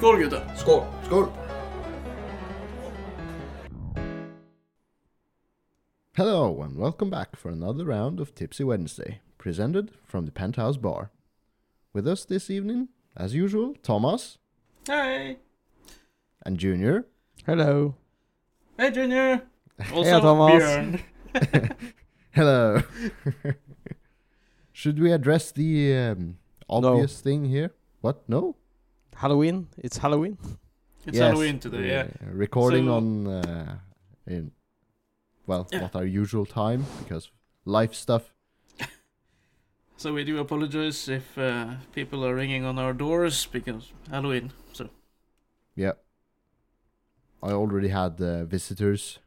Skål gutta! Skål! Skål! Hello and welcome back for another round of Tipsy Wednesday, presented from the Penthouse Bar. With us this evening, as usual, Thomas Hey! and Junior. Hello. Hey Junior! Also Hej, Thomas. Björn. Hello. Should we address the um, obvious thing here? What? No? Halloween. It's Halloween. It's Yes, Halloween today, yeah. we're Recording So- on, uh, in, well, Yeah. not our usual time because life stuff. So we do apologize if uh, people are ringing on our doors because Halloween. So Yeah. I already had uh, visitors.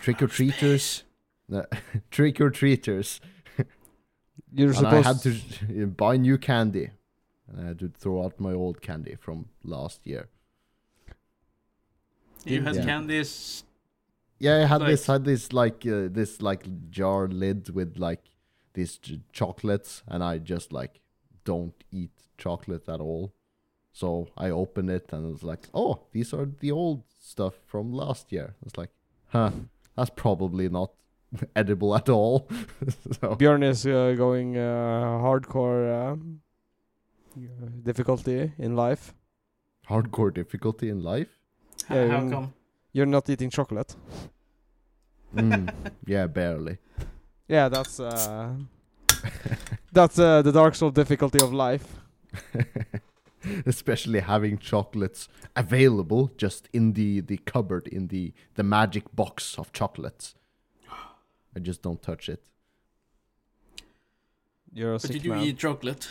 Trick or treaters. No, Trick or treaters. You're And I had to buy new candy. And I had to throw out my old candy from last year. you had Yeah. candies. Yeah, I had Like- this had this like uh, this like jar lid with like these ch- chocolates, and I just like don't eat chocolate at all. So I opened it and it was like, oh, these are the old stuff from last year. It's like, huh, that's probably not edible at all. so Björn is uh, going uh, hardcore um, uh, difficulty in life. hardcore difficulty in life. H- Yeah, How um, come? You're not eating chocolate. Mm, yeah, barely. Yeah, that's uh, that's uh, the Dark Soul difficulty of life. especially having chocolates available just in the the cupboard in the the magic box of chocolates i just don't touch it You're a But you sick do man. eat chocolate.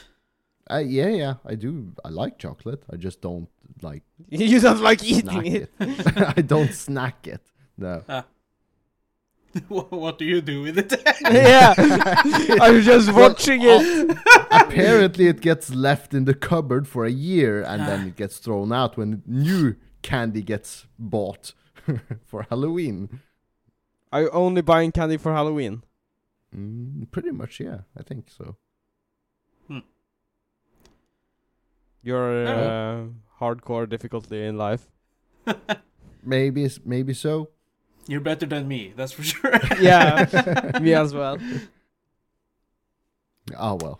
Uh, yeah yeah. I do i like chocolate. I just don't like you don't like eating it. it. I don't snack it no. Wha- what do you do with it? yeah, I'm just Well, watching it. apparently it gets left in the cupboard for a year and then it gets thrown out when new candy gets bought for halloween. Are you only buying candy for Halloween? mm, pretty much yeah. I think so Your uh, hardcore difficulty in life. maybe maybe so You're better than me, that's for sure. Yeah, me as well. oh well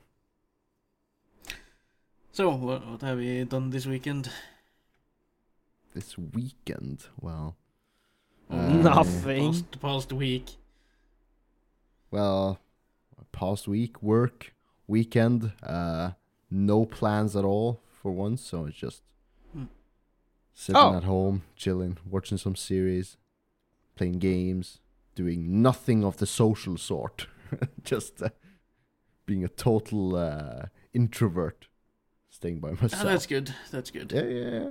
So, what, what have you done this weekend? this weekend. Well, Uh, Nothing. Past, past week. well, past week work, weekend, uh, no plans at all for once. So it's just Hmm. sitting Oh. at home, chilling, watching some series, playing games, doing nothing of the social sort. just uh, being a total uh, introvert, staying by Ah, myself. that's good. That's good. yeah, yeah, yeah.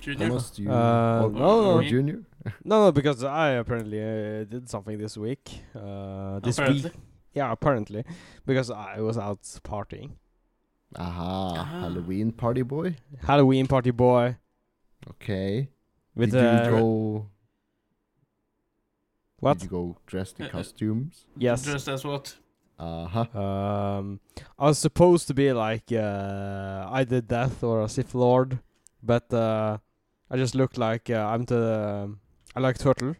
Junior? Thomas, you? Uh, or, no, or no. Junior. No, no, because I apparently uh, did something this week. Uh, this Apparently. week, yeah, apparently, because I was out partying. Aha, Ah. Halloween party boy. Halloween party boy Okay. with did uh, you go? what? Did you go dressed in Uh, uh, costumes? Yes. Dressed as what? Uh huh. Um, I was supposed to be like uh, I did death or a Sith Lord, but uh, I just looked like uh, I'm the I like turtle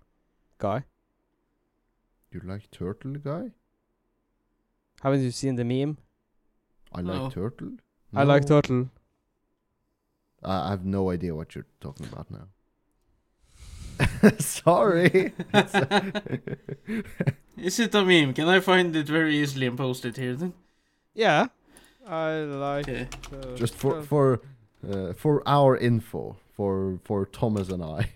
guy. You like turtle guy? Haven't you seen the meme? I like No. turtle. I like turtle. I I have no idea what you're talking about now. Sorry. Is it a meme? Can I find it very easily and post it here then? Yeah, I like. Okay. uh, Just for for uh, for our info, for for Thomas and I.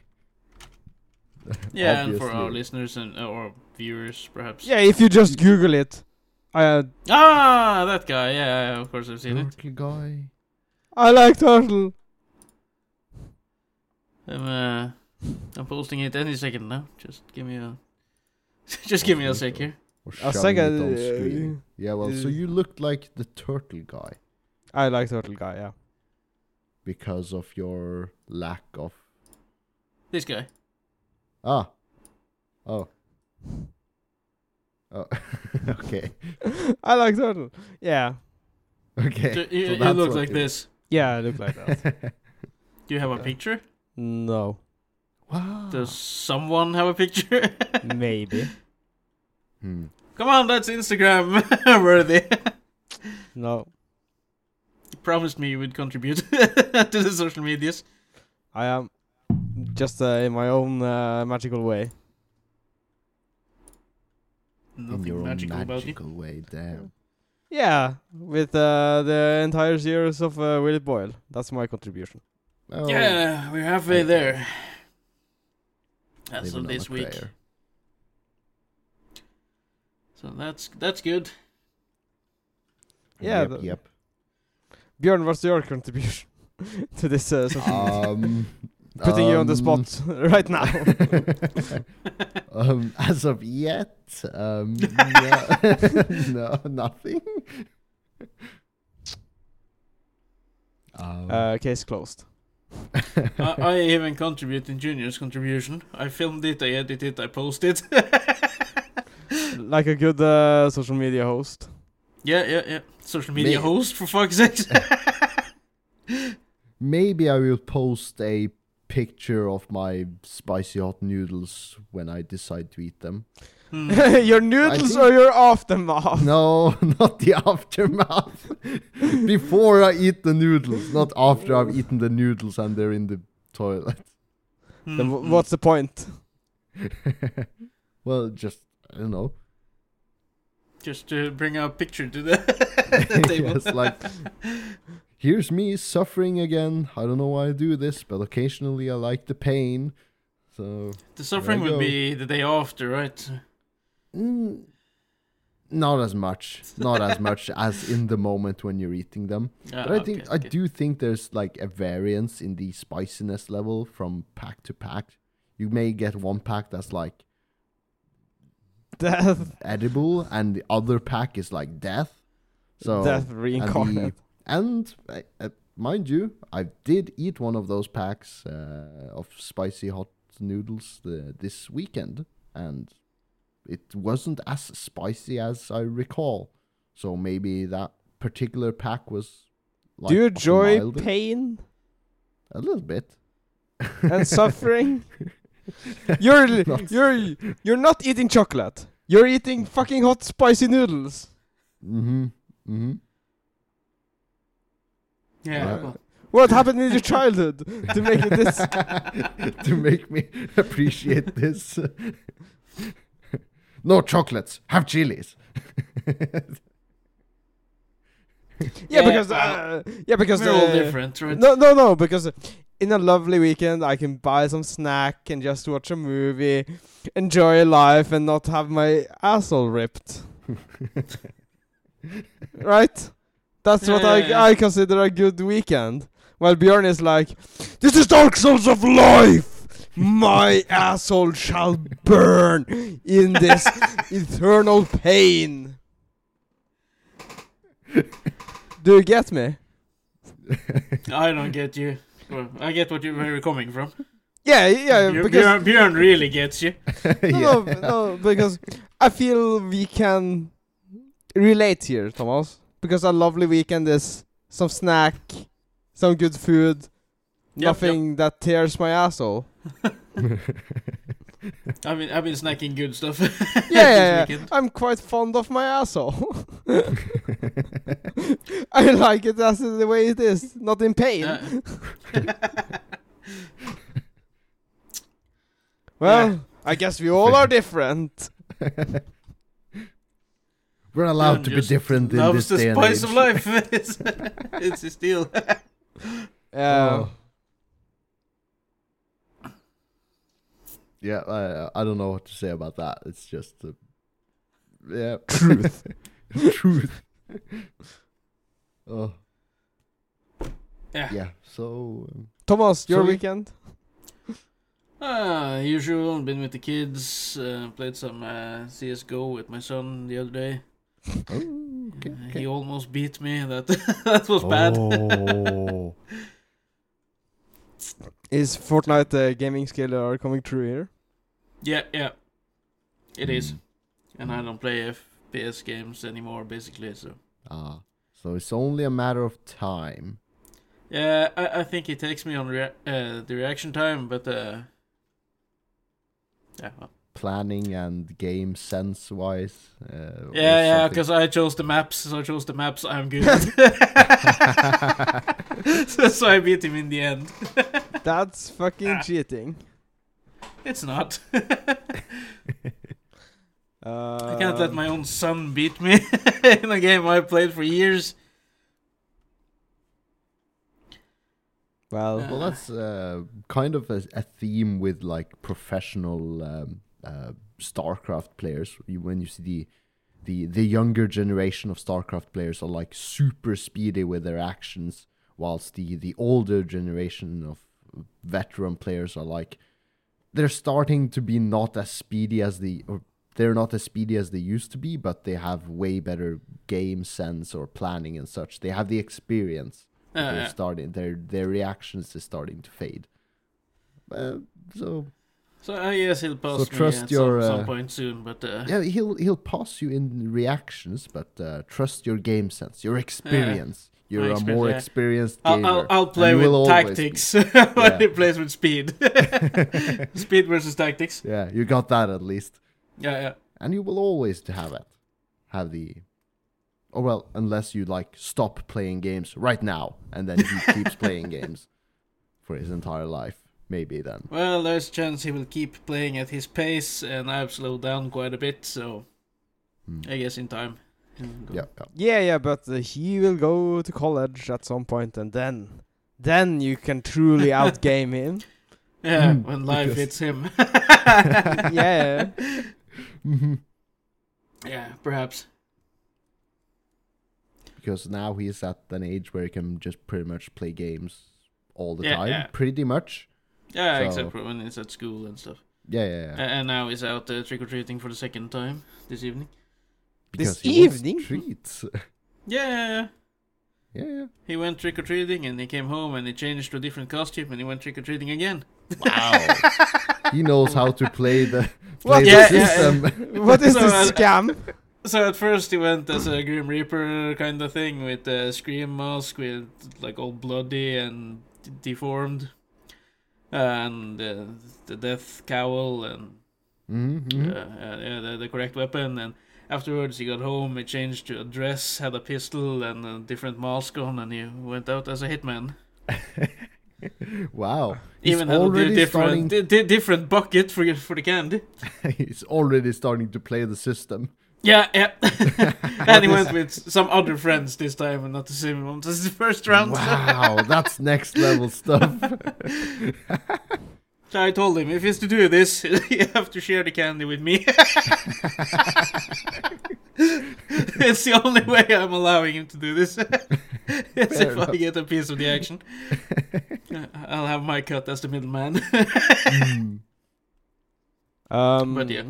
Yeah, and for our listeners and uh, or viewers, perhaps. Yeah, if you just Google it, I uh, Ah, that guy. Yeah, yeah, of course I've seen it. Turtle guy. I like turtle. I'm uh, I'm posting it any second now. Just give me a, just give me a sec here. A shoving second, uh. Yeah, well, so you looked like the turtle guy I like turtle guy. Yeah. because of your lack of This guy. ah, oh, oh, okay, I like turtle. Yeah. Okay. Do you, so you that's look what like you- this. Yeah, it looks like that. Do you have a picture? no, wow. Does someone have a picture? maybe. Hmm. Come on, that's Instagram worthy. No, you promised me you would contribute to the social medias. I am just uh, in my own uh, magical way. In Nothing your own magical, magical, about you. way, damn. Yeah, with uh, the entire series of uh, Will It Boyle. That's my contribution. Oh, Yeah, we're halfway I- there. As of on this week. prayer. So that's that's good. Yeah, Yep. the- yep. Björn, what's your contribution to this uh, social media? Um, Putting you on the um, spot right now. um, as of yet, um, no, no, nothing. Um, uh, case closed. I, I even contribute in Junior's contribution. I filmed it, I edited it, I posted. Like a good uh, social media host. yeah, yeah, yeah. Social media Me- host for fuck's sake. maybe I will post a picture of my spicy hot noodles when I decide to eat them. Hmm. your noodles think- or your aftermath? No, not the aftermath. Before I eat the noodles, not after I've eaten the noodles and they're in the toilet. Hmm, Then wh- what's the point? well, just I don't know. Just to bring a picture to the, the table. yes, like here's me suffering again. I don't know why I do this, but occasionally I like the pain. So the suffering There you will go. be the day after, right? mm, not as much, not as much as in the moment when you're eating them. Ah, But I think okay, I okay. do think there's like a variance in the spiciness level from pack to pack. You may get one pack that's like Death, edible, and the other pack is like death. So death reincarnate. And uh, uh, mind you, I did eat one of those packs uh, of spicy hot noodles the, this weekend, and it wasn't as spicy as I recall. So maybe that particular pack was. Like Do you enjoy milder. pain A little bit. and suffering? you're Not- you're you're not eating chocolate. You're eating fucking hot spicy noodles. Mm-hmm. Mm-hmm. Yeah. Yeah. well, What happened in your childhood to make it this? to make me appreciate this. no chocolates. Have chilies. Yeah, Yeah, because well, uh, yeah, because We're all uh, different, right? No, no, no. Because in a lovely weekend, I can buy some snack and just watch a movie, enjoy life, and not have my asshole ripped. right? That's what Yeah, I yeah, yeah. I consider a good weekend. While Bjorn is like, "This is Dark Souls of life. My asshole shall burn in this eternal pain." Do you get me? I don't get you. Well, I get what you where you're coming from. Yeah, yeah. Björn, because Björn really gets you. no, no, no, because I feel we can relate here, Thomas. Because a lovely weekend is some snack, some good food, Yep, nothing that tears my asshole. I mean, I've been snacking good stuff. Yeah, yeah, yeah. I'm quite fond of my asshole. I like it as the way it is, not in pain. Uh, well, yeah. I guess we all are different. We're allowed to be different in this the day and spice of life. it's, it's his deal. Yeah. Oh. Yeah, I I don't know what to say about that. It's just uh, yeah, truth, truth. oh Yeah. yeah, so um, Thomas, your So weekend? Ah, usual. Been with the kids. Uh, played some uh, CS:GO with my son the other day. Oh, okay, Uh, okay. He almost beat me. That that was bad. Oh, Is Fortnite uh, gaming skill are coming true here? Yeah, yeah. It is. Mm. And I don't play FPS games anymore, basically. So ah, So it's only a matter of time. Yeah, I, I think he takes me on rea- uh, the reaction time, but uh, yeah, well. Planning and game sense wise. Uh, yeah, yeah, because I chose the maps, so I chose the maps. I'm good. so, so I beat him in the end. That's fucking cheating. It's not. Uh, I can't let my own son beat me in a game I played for years. Well, Well, that's uh, kind of a, a theme with like professional um, uh, StarCraft players. You, when you see the, the the younger generation of StarCraft players are like super speedy with their actions, whilst the the older generation of veteran players are like they're starting to be not as speedy as the or they're not as speedy as they used to be, but they have way better game sense or planning and such. They have the experience Uh, they're starting their their reactions is starting to fade. Uh, so So I guess he'll pass So me trust at your, some, some uh, point soon, but uh, yeah, he'll he'll pass you in reactions, but uh, trust your game sense, your experience. You're a experience, more yeah. experienced I'll. I'll, I'll play with tactics when he plays with speed. speed versus tactics. yeah, you got that at least, Yeah, yeah. and you will always have it, have the. Oh well, unless you like stop playing games right now, and then he keeps playing games for his entire life. Maybe then. Well, there's a chance he will keep playing at his pace, and I've slowed down quite a bit, so Hmm. I guess in time. Yeah, yeah. yeah, yeah, but uh, he will go to college at some point, and then, then you can truly outgame him. Yeah, Mm, when life because- hits him. Yeah. Mhm. Yeah, perhaps. because now he's at an age where he can just pretty much play games all the Yeah, time, yeah. pretty much. Yeah, So- except for when he's at school and stuff. Yeah, yeah, yeah. And now he's out uh, trick or treating for the second time this evening. Because This he wants evening? treats. Yeah, yeah, yeah. yeah, yeah. He went trick or treating and he came home and he changed to a different costume and he went trick or treating again. Wow. he knows how to play the play What? the Yeah, yeah, system. what is So, this uh, scam? So at first he went as a Grim Reaper kind of thing with a scream mask with like all bloody and d- and uh, the death cowl and Mhm, uh, mhm. uh, yeah, the, the correct weapon. And afterwards he got home, he changed to a dress, had a pistol and a different mask on, and he went out as a hitman. wow. Even had a already different starting. di- different bucket for for the candy. he's already starting to play the system. Yeah, yeah. and he went with some other friends this time, and not the same ones as the first round. Wow, that's next level stuff. So I told him if he's to do this, you have to share the candy with me. it's the only way I'm allowing him to do this. it's Fair if enough. I get a piece of the action. Uh, I'll have my cut as the middleman. Mm. Um, But yeah.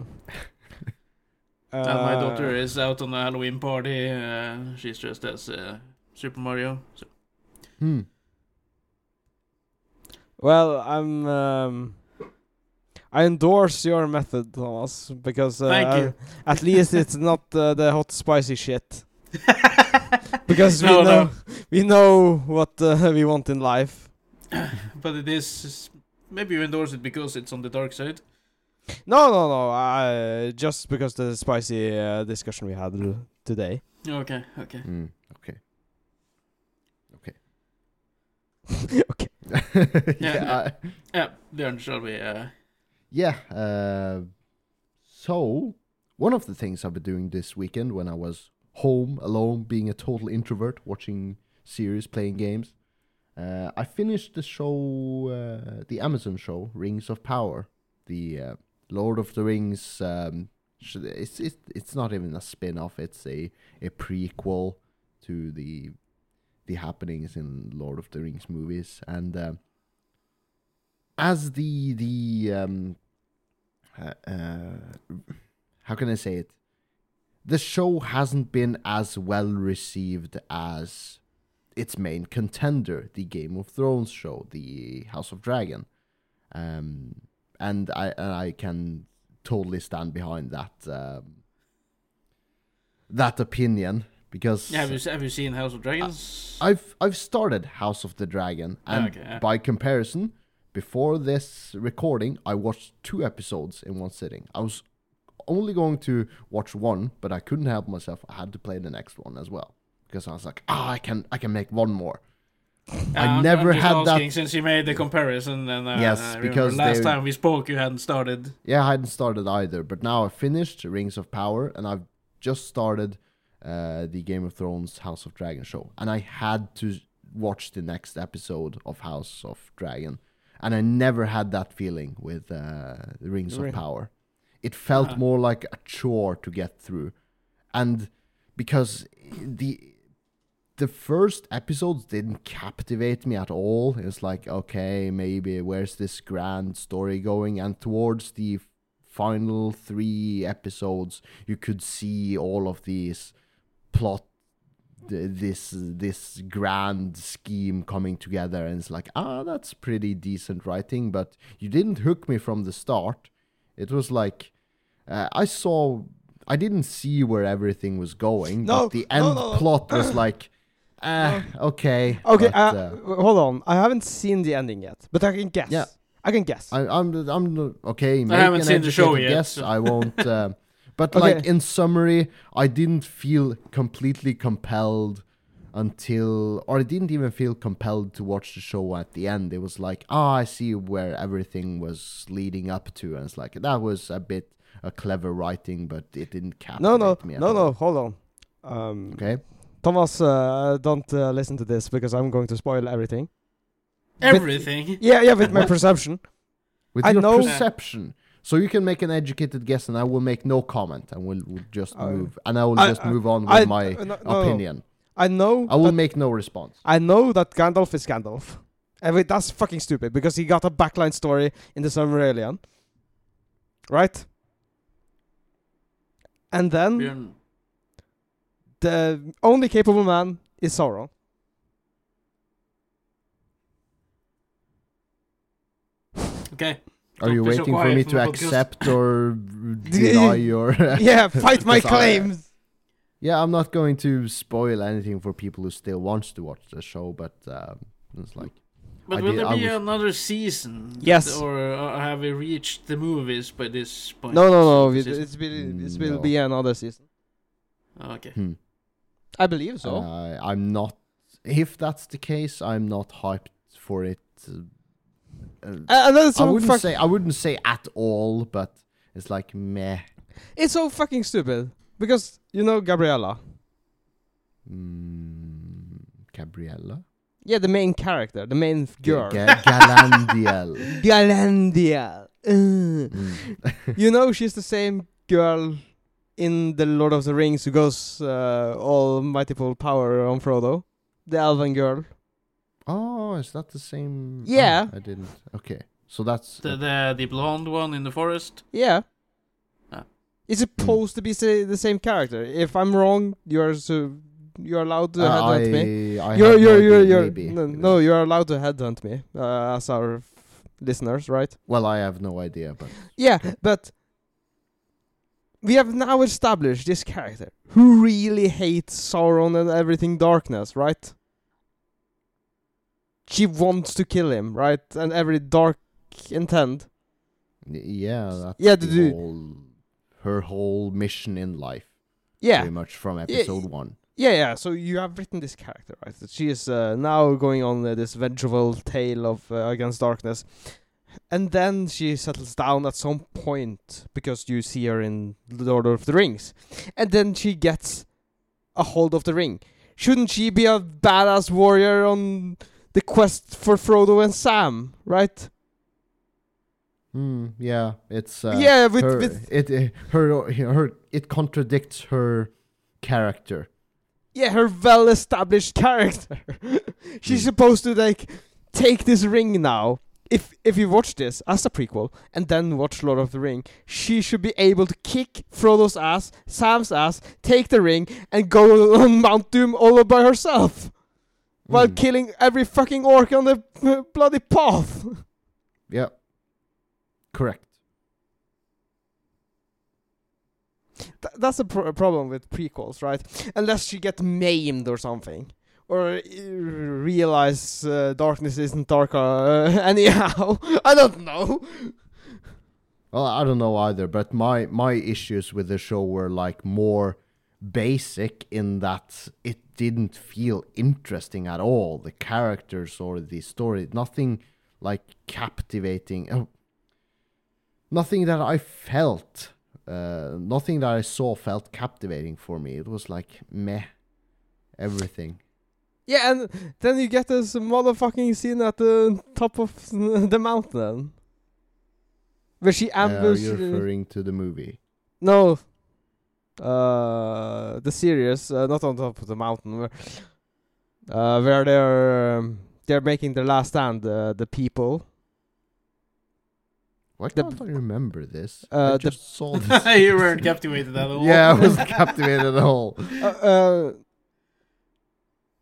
Uh, and my daughter is out on a Halloween party. Uh, she's dressed as uh, Super Mario. So. Hmm. Well, I'm. Um, I endorse your method, Thomas, because uh, Thank you. at least it's not uh, the hot spicy shit. Because we No, know no. we know what uh, we want in life. But it is. Maybe you endorse it because it's on the dark side. No, no, no. Uh, just because the spicy uh, discussion we had today. Okay, okay. Hmm. Okay. Okay. okay. yeah. I- Yeah, then shall we? Uh, Yeah. Uh, so, one of the things I've been doing this weekend when I was home alone, being a total introvert, watching series, playing games, uh, I finished the show, uh, the Amazon show, Rings of Power, the uh, Lord of the Rings. Um, it's it's it's not even a spin-off. It's a a prequel to the the happenings in Lord of the Rings movies, and. Uh, as the the um uh, uh, how can I say it? The show hasn't been as well received as its main contender, the Game of Thrones show, the House of Dragon, um, and I and I can totally stand behind that um, that opinion because Yeah, have you have you seen House of Dragons? I've I've started House of the Dragon, and Okay, yeah. by comparison, before this recording, I watched two episodes in one sitting. I was only going to watch one, but I couldn't help myself. I had to play the next one as well because I was like, ah, I can I can make one more. I I'm- never I'm just had that- Since you made the comparison, and uh, Yes, I because last they- time we spoke, you hadn't started. Yeah, I hadn't started either, but now I finished Rings of Power, and I've just started uh, the Game of Thrones House of Dragon show, and I had to watch the next episode of House of Dragon, and I never had that feeling with uh, Rings Really? of Power. It felt Uh-huh. more like a chore to get through, and because the the first episodes didn't captivate me at all. It was like, okay, maybe where's this grand story going? And towards the final three episodes, you could see all of these plot, this this grand scheme coming together, and it's like, ah, that's pretty decent writing. But you didn't hook me from the start. It was like, uh, I saw. I didn't see where everything was going, No, but the end no, no. plot was like, ah, okay. Okay, but, uh, uh, hold on. I haven't seen the ending yet, but I can guess. Yeah. I can guess. I, I'm, I'm okay. I haven't seen the show educated yet, Guess. so- I won't. Uh, but Okay. like in summary, I didn't feel completely compelled until, or I didn't even feel compelled to watch the show at the end. It was like, ah, I see where everything was leading up to, and it's like that was a bit a clever writing, but it didn't captivate no, no, me. At no, all. no. Hold on. Um, Okay. Thomas, uh, don't uh, listen to this because I'm going to spoil everything. Everything. Yeah, yeah, with my perception. With I your know- perception. So you can make an educated guess, and I will make no comment, and we'll, we'll just Uh, move, and I will I- just I- move on with I- my uh, no, no, opinion. I know. I will that- make no response. I know that Gandalf is Gandalf. And wait, that's fucking stupid because he got a backline story in the Silmarillion. Right? And then Björn. The only capable man is Sauron. Okay. Are Don't you be so waiting for me to the podcast. accept or deny your? yeah, fight my Because I- claims. yeah, I'm not going to spoil anything for people who still wants to watch the show, but um, it's like But I will did- there be was- another season? Yes. Or uh, have we reached the movies by this point? No, no, no. This It, is- it's will, it Mm, will no. be another season. Okay. hmm. I believe so. Uh, I'm not. If that's the case, I'm not hyped for it. Uh, uh, and and then it's I wouldn't fuck- say I wouldn't say at all, but it's like meh. it's so fucking stupid because you know Gabriella. Mm, Gabriella, Yeah, the main character, the main girl. Ga- Galandiel. Galandia. Uh. Mm. you know she's the same girl in the Lord of the Rings who goes uh, all multiple power on Frodo. The elven girl. Oh, is that the same? Yeah. Oh, I didn't. Okay, so that's The, the the blonde one in the forest. Yeah. Ah. It's supposed to be say, the same character. If I'm wrong, you're so you're allowed to Uh, headhunt me. I You're have you're you're you're maybe. no, no, you're allowed to headhunt me uh, as our f- listeners, right? Well, I have no idea, but Yeah, but we have now established this character who really hates Sauron and everything darkness, right? She wants to kill him, right? And every dark intent. yeah, that's Yeah, the whole, her whole mission in life, Yeah, pretty much from episode one. yeah, yeah. So you have written this character, right? That she is uh, now going on uh, this vengeful tale of uh, against darkness, and then she settles down at some point because you see her in the Lord of the Rings, and then she gets a hold of the ring. Shouldn't she be a badass warrior on the quest for Frodo and Sam, right? Hmm. Yeah, it's uh, yeah, with her, with it uh, her her it contradicts her character. yeah, her well-established character. She's Mm. supposed to like take this ring now. If if you watch this as a prequel and then watch Lord of the Ring, she should be able to kick Frodo's ass, Sam's ass, take the ring, and go on Mount Doom all by herself while Hmm. killing every fucking orc on the uh, bloody path. Yeah. Correct. th- that's a pro- problem with prequels, right? Unless you get maimed or something, or uh, realize uh, darkness isn't dark uh, anyhow. I don't know. Well, I don't know either, but my my issues with the show were like more basic in that it didn't feel interesting at all. The characters or the story, nothing like captivating. Oh, nothing that I felt, uh, nothing that I saw felt captivating for me. It was like meh, everything. Yeah, and then you get this motherfucking scene at the top of the mountain. Where she Uh, ambushed. you're referring to the movie. no. Uh, the series, uh, not on top of the mountain, where, uh, where they're um, they're making their last stand. Uh, the people. Why can't I remember this? Uh, I the- just saw this. you weren't captivated at all. yeah, I wasn't captivated at all. Uh, uh,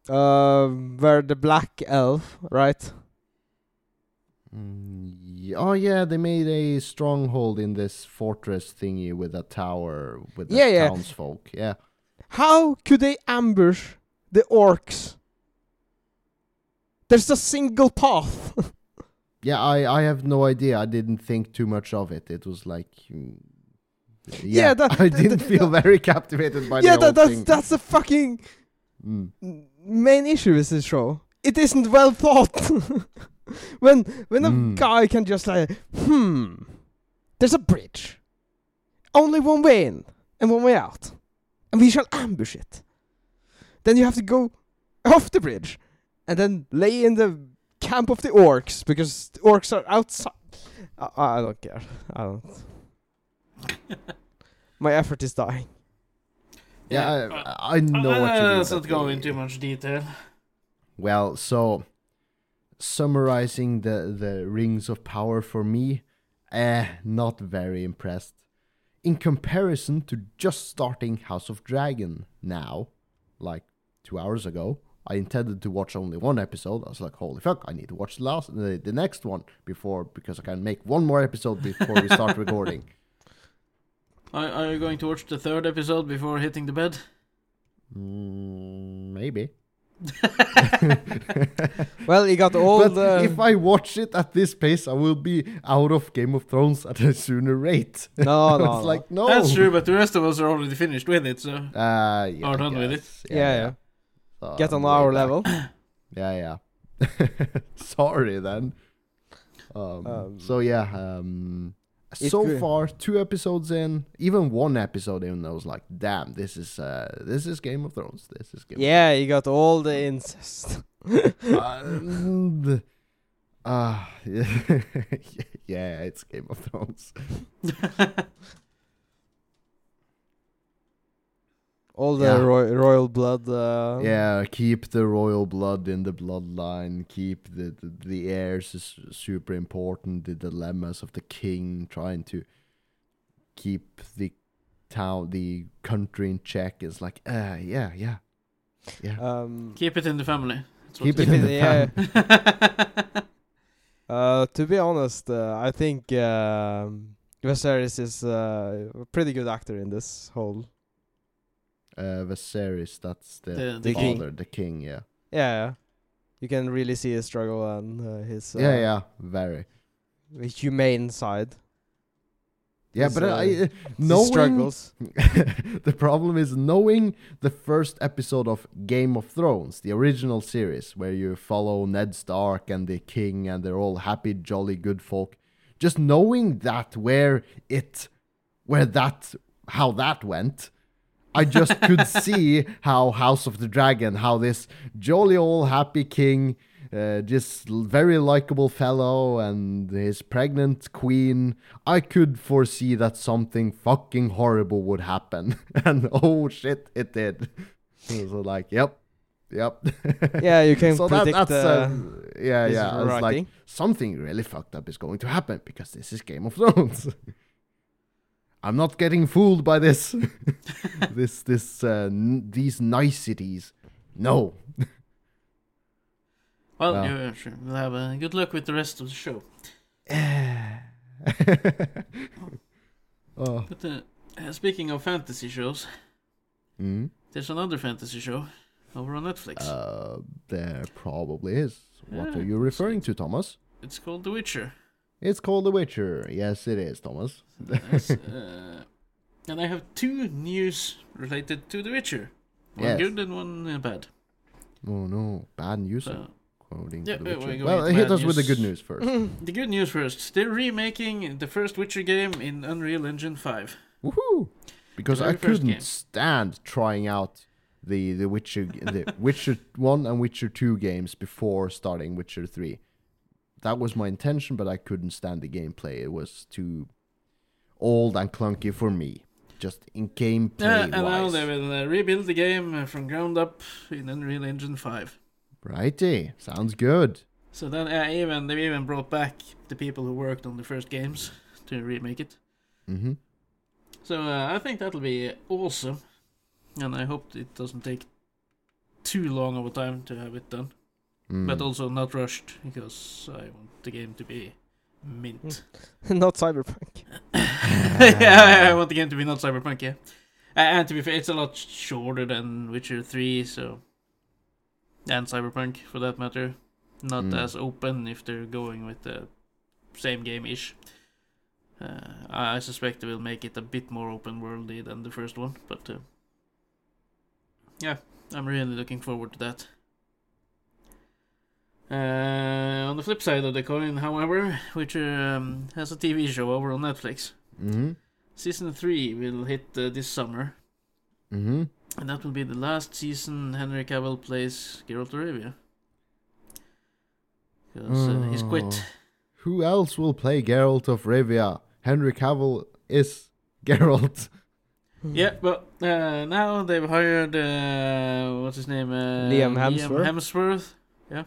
uh, where the black elf, right? Mm. Oh yeah, they made a stronghold in this fortress thingy with a tower with the Yeah, yeah. townsfolk. Yeah. How could they ambush the orcs? There's a single path. Yeah, I, I have no idea. I didn't think too much of it. It was like mm, Yeah, Yeah, that- I didn't that- feel very captivated by yeah, the whole that, that's thing. that's the fucking Mm. Main issue with this show. It isn't well thought. when when a Mm. guy can just like, hmm, there's a bridge, only one way in and one way out, and we shall ambush it. Then you have to go off the bridge, and then lay in the camp of the orcs because the orcs are outside. I, I don't care. I don't. My effort is dying. Yeah, Uh, I, I know what you uh, mean. Let's not go the- into much detail. Well, so summarizing the the rings of power for me, eh, not very impressed. In comparison to just starting House of Dragon now, like two hours ago, I intended to watch only one episode. I was like, holy fuck, I need to watch the last the, the next one before because I can make one more episode before we start recording. Are, are you going to watch the third episode before hitting the bed? Mm, maybe. Well, you got all but the. if I watch it at this pace, I will be out of Game of Thrones at a sooner rate. no, no, it's no. like no. That's true, but the rest of us are already finished with it, so. Uh, yeah, Are I done with it. guess. Yeah, yeah. So Get on our back. level. Yeah, yeah. Sorry then. Um, Um, so yeah, um, It so could- far two episodes in, even one episode in, I was like, damn, this is uh, this is Game of Thrones. This is Game. Yeah, you got all the incest. Of Thrones. Uh, uh, yeah, it's Game of Thrones. all the Yeah. roy- royal blood. Uh, Yeah, keep the royal blood in the bloodline. Keep the the, the heirs is super important. The dilemmas of the king trying to keep the town, the country in check is like, uh, yeah, yeah, yeah. Um, Keep it in the family. That's keep it it in it- the family. uh, to be honest, uh, I think um, Viserys is uh, a pretty good actor in this whole. Uh, Viserys, that's the, The- the king. the king. Yeah, Yeah, yeah. you can really see his struggle and uh, his uh, yeah, yeah, very. humane side. Yeah, His, but uh, I his knowing struggles. the problem is knowing the first episode of Game of Thrones, the original series, where you follow Ned Stark and the king, and they're all happy, jolly, good folk. Just knowing that where it, where that, how that went, I just could see how House of the Dragon, how this jolly old happy king, uh, just very likable fellow, and his pregnant queen. I could foresee that something fucking horrible would happen, and oh shit, it did. So like, yep, yep. Yeah, you can so that, predict. that's uh, uh, yeah, yeah. It's like something really fucked up is going to happen because this is Game of Thrones. I'm not getting fooled by this, this, this, uh, n- these niceties. No. well, Well. yeah, sure. We'll have uh, good luck with the rest of the show. oh, But uh, Uh, speaking of fantasy shows, Mm. there's another fantasy show over on Netflix. Uh, there probably is. What Yeah, are you referring to, Thomas? it's called The Witcher. It's called The Witcher. Yes, it is, Thomas. Yes, uh, and I have two news related to The Witcher. One Yes. good and one uh, bad. Oh no, bad news. So, according Yeah, The Witcher. wait, well, hit us with the good news. news first. the good news first. They're remaking the first Witcher game in Unreal Engine 5. Woohoo! Because I couldn't game. stand trying out the the Witcher the Witcher one and Witcher two games before starting Witcher three. That was my intention, but I couldn't stand the gameplay. It was too old and clunky for me. Just in gameplay Uh, and now they will uh, rebuild the game from ground up in Unreal Engine 5. Righty, sounds good. So then, uh, even they even brought back the people who worked on the first games to remake it. Mm-hmm. So uh, I think that'll be awesome, and I hope it doesn't take too long of a time to have it done, Mm. but also not rushed because I want the game to be mint. Not Cyberpunk. yeah, I want the game to be not cyberpunk. Yeah, and to be fair, it's a lot shorter than Witcher Three, so and Cyberpunk for that matter, not Mm. as open if they're going with the same game ish. Uh, I I suspect they will make it a bit more open worldy than the first one, but uh, yeah, I'm really looking forward to that. Uh, on the flip side of the coin, however, which um, has a TV show over on Netflix. Mm-hmm. Season 3 will hit uh, this summer, Mm-hmm. and that will be the last season Henry Cavill plays Geralt of Rivia. Because uh, he's quit. Oh. Who else will play Geralt of Rivia? Henry Cavill is Geralt. Yeah, but uh, now they've hired, uh, what's his name? Uh, Liam Hemsworth. Hemsworth, yeah.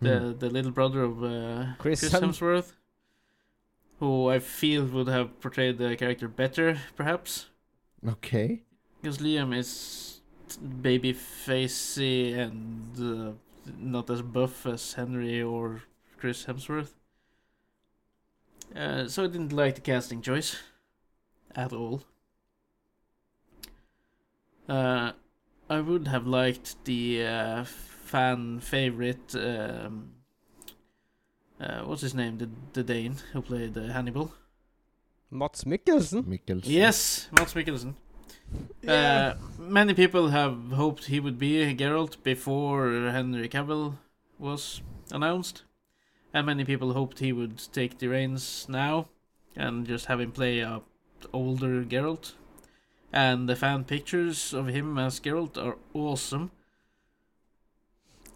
The, Hmm. the little brother of uh, Chris Chris, Hem- Hemsworth. Who I feel would have portrayed the character better, perhaps. Okay. Because Liam is baby facey and uh, not as buff as Henry or Chris Hemsworth. Uh, so I didn't like the casting choice at all. Uh, I would have liked the uh, fan favorite. Um, uh, what's his name? The the Dane who played uh, Hannibal. Mads Mikkelsen. Mikkelsen. Yes, Mads Mikkelsen. Uh, many people have hoped he would be Geralt before Henry Cavill was announced, and many people hoped he would take the reins now and just have him play a older Geralt. And the fan pictures of him as Geralt are awesome.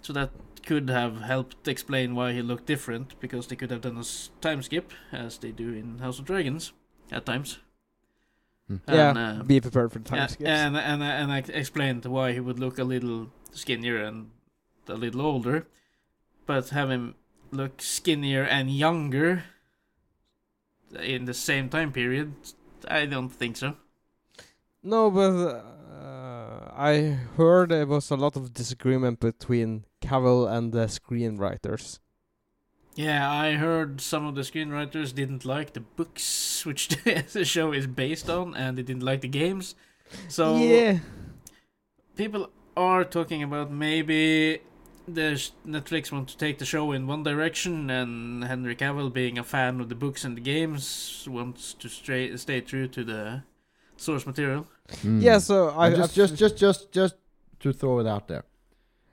So that could have helped explain why he looked different, because they could have done a time skip, as they do in House of Dragons at times. Hmm. Yeah, And, uh, be prepared for the time yeah, skips. and and and I explained why he would look a little skinnier and a little older, but have him look skinnier and younger in the same time period, I don't think so. No, but uh, I heard there was a lot of disagreement between Cavill and the screenwriters. Yeah, I heard some of the screenwriters didn't like the books which the show is based on, and they didn't like the games. So yeah, people are talking about maybe the Netflix want to take the show in one direction, and Henry Cavill, being a fan of the books and the games, wants to stray, stay true to the source material. Hmm. yeah. So I, And just, I just, just, just, just to throw it out there.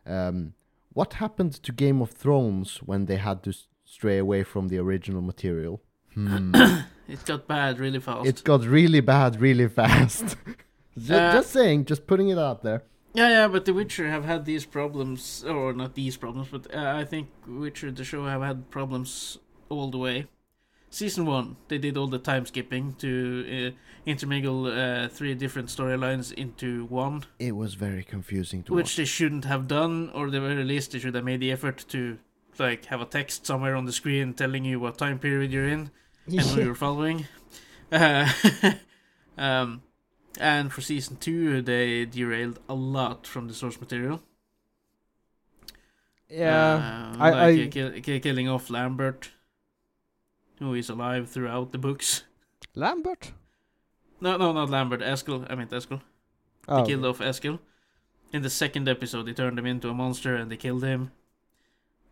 Um, what happened to Game of Thrones when they had to stray away from the original material? Hmm. It got bad really fast. it got really bad really fast. just, Uh, just saying, just putting it out there. Yeah, yeah, but The Witcher have had these problems, or not these problems, but uh, I think Witcher the show have had problems all the way. Season one, they did all the time skipping to uh, intermingle uh, three different storylines into one, It was very confusing to which watch. they shouldn't have done, or the very least they should have made the effort to like have a text somewhere on the screen telling you what time period you're in and who you're following. Uh, um, and for season two, they derailed a lot from the source material. yeah, Uh, I- like I- kill, ki- killing off Lambert, who is alive throughout the books. Lambert. no, no, not Lambert. Eskel. I meant. They Oh, killed off Eskel. In the second episode, they turned him into a monster and they killed him.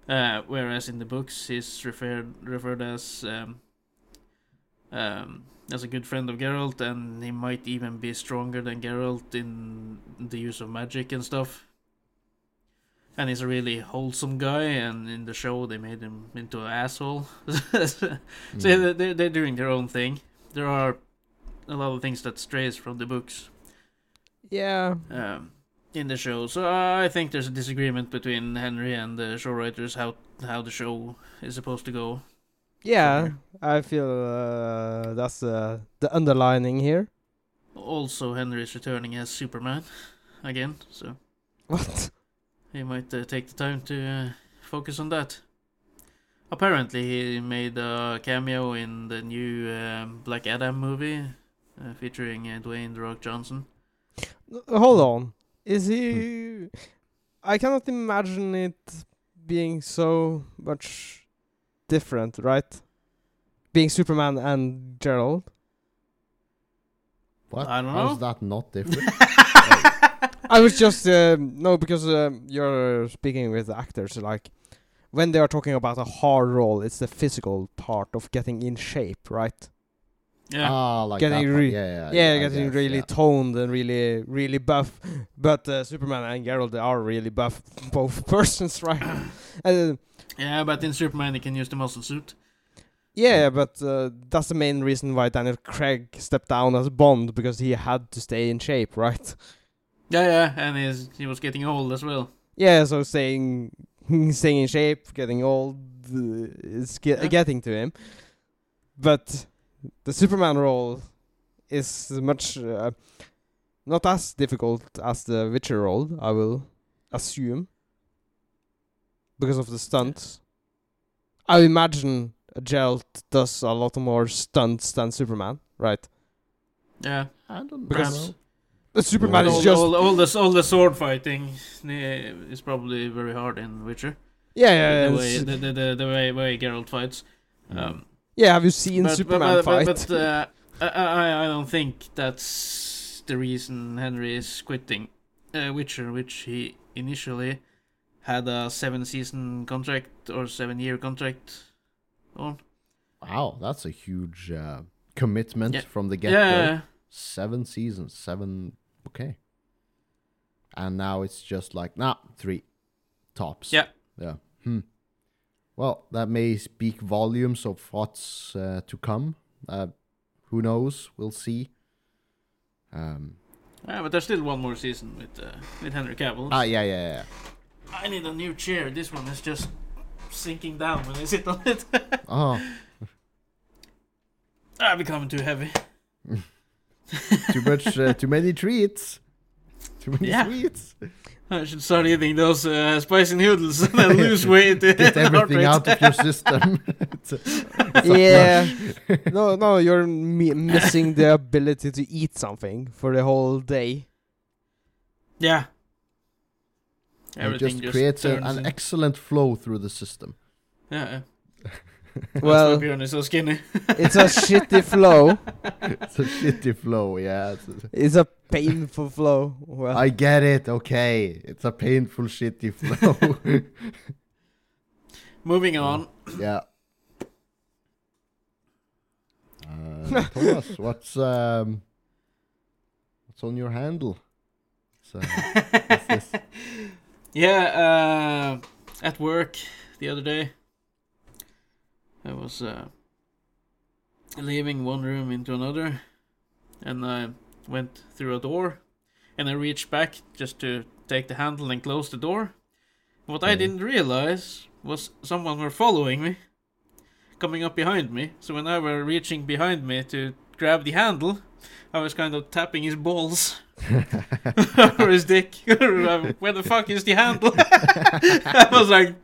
Uh, whereas in the books, he's referred referred as um, um, as a good friend of Geralt, and he might even be stronger than Geralt in the use of magic and stuff. And he's a really wholesome guy, and in the show they made him into an asshole. so Mm. they're, they're doing their own thing. There are a lot of things that strays from the books yeah. um, in the show. So I think there's a disagreement between Henry and the show writers how how the show is supposed to go. Yeah, I feel uh, that's uh, the underlining here. Also, Henry is returning as Superman again, so What? He might uh, take the time to uh, focus on that. Apparently, he made a cameo in the new um, Black Adam movie uh, featuring uh, Dwayne The Rock Johnson. Hold on. Is he? I cannot imagine it being so much different, right? Being Superman and Geralt. What? I don't know. How's that not different? I was just um, no because um, you're speaking with actors like when they are talking about a hard role, it's the physical part of getting in shape, right? Yeah, Ah, like Getting that re- yeah, yeah, yeah, I getting guess, really yeah. toned and really, really buff. But uh, Superman and Geralt they are really buff, both persons, right? uh, yeah, but in Superman he can use the muscle suit. yeah, but uh, that's the main reason why Daniel Craig stepped down as Bond because he had to stay in shape, right? Yeah, yeah, and he's, he was getting old as well. Yeah, so staying, staying in shape, getting old, uh, is ge- Yeah. getting to him. But the Superman role is much uh, not as difficult as the Witcher role, I will assume, because of the stunts. I imagine Geralt does a lot more stunts than Superman, right? Yeah, I don't Because know. The Superman all, is just all, all the all the sword fighting is probably very hard in Witcher. yeah, yeah, the way it's- the, the, the, the way way Geralt fights. Mm. Um, yeah. Have you seen but, Superman but, but, fight? But, uh, I, I I don't think that's the reason Henry is quitting uh, Witcher, which he initially had a seven season contract or seven year contract on. Wow, that's a huge uh, commitment Yeah. from the get go. Yeah, Seven seasons, seven. Okay. And now it's just like nah, three tops. Yeah. Yeah. Hmm. Well, that may speak volumes of what's uh, to come. Uh, who knows? We'll see. Um. yeah, but there's still one more season with uh, with Henry Cavill. Ah, yeah, yeah, yeah. I need a new chair. This one is just sinking down when I sit on it. Oh, I'm becoming too heavy. too much, uh, too many treats. Too many Yeah. sweets. I should start eating those uh, spicy noodles and then lose weight. Get everything out of your system. It's a- it's yeah. no, no, you're mi- missing the ability to eat something for the whole day. Yeah. It just just, creates a, an in- excellent flow through the system. Yeah. Well- Bjorn is so skinny. It's a shitty flow. It's a shitty flow, yeah. It's a- painful flow. Well, I get it, okay. It's a painful, shitty flow. Moving on. yeah. Uh, Thomas, what's um, what's on your handle? So? Yeah, uh, at work the other day, I was uh, leaving one room into another, and I went through a door, and I reached back just to take the handle and close the door. What I didn't realize was someone were following me, coming up behind me. So when I were reaching behind me to grab the handle, I was kind of tapping his balls or his dick. Where the fuck is the handle? I was like.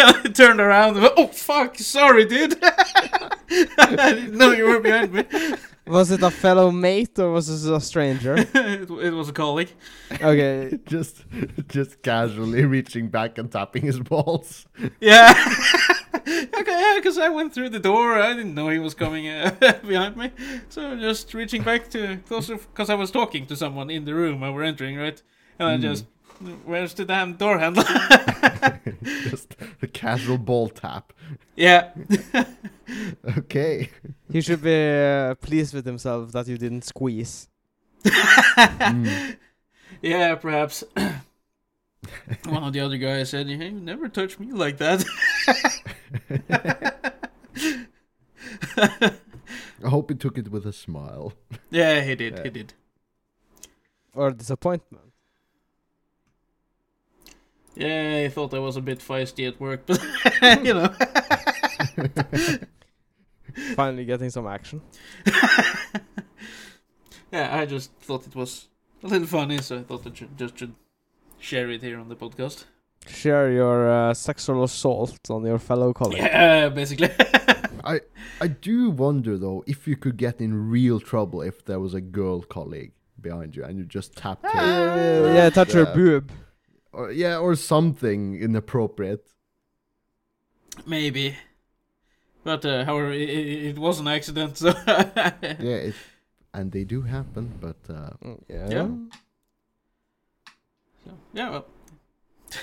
I turned around and went, oh fuck, sorry dude. I didn't know you were behind me. was it a fellow mate or was it a stranger? it, it was a colleague. Okay. just, just casually reaching back and tapping his balls. Yeah. okay, yeah, because I went through the door. I didn't know he was coming uh, behind me. So just reaching back to closer because I was talking to someone in the room I were entering, right? And I Mm. just, where's the damn door handle? Just a casual ball tap. yeah. Okay. He should be uh, pleased with himself that you didn't squeeze. Mm. yeah, perhaps. One of the other guys said, "Hey, you never touch me like that." I hope he took it with a smile. yeah, he did. Yeah. He did. Or disappointment. Yeah, I thought I was a bit feisty at work, but you know. Finally getting some action. yeah, I just thought it was a little funny, so I thought I should, just should share it here on the podcast. Share your uh, sexual assault on your fellow colleague. Yeah, basically. I I do wonder though if you could get in real trouble if there was a girl colleague behind you and you just tapped her. Yeah, yeah, touch her boob. Or, yeah, or something inappropriate. Maybe. But uh, however, it, it, it was an accident, so Yeah, it, and they do happen, but uh, Yeah. Yeah. So, yeah, well,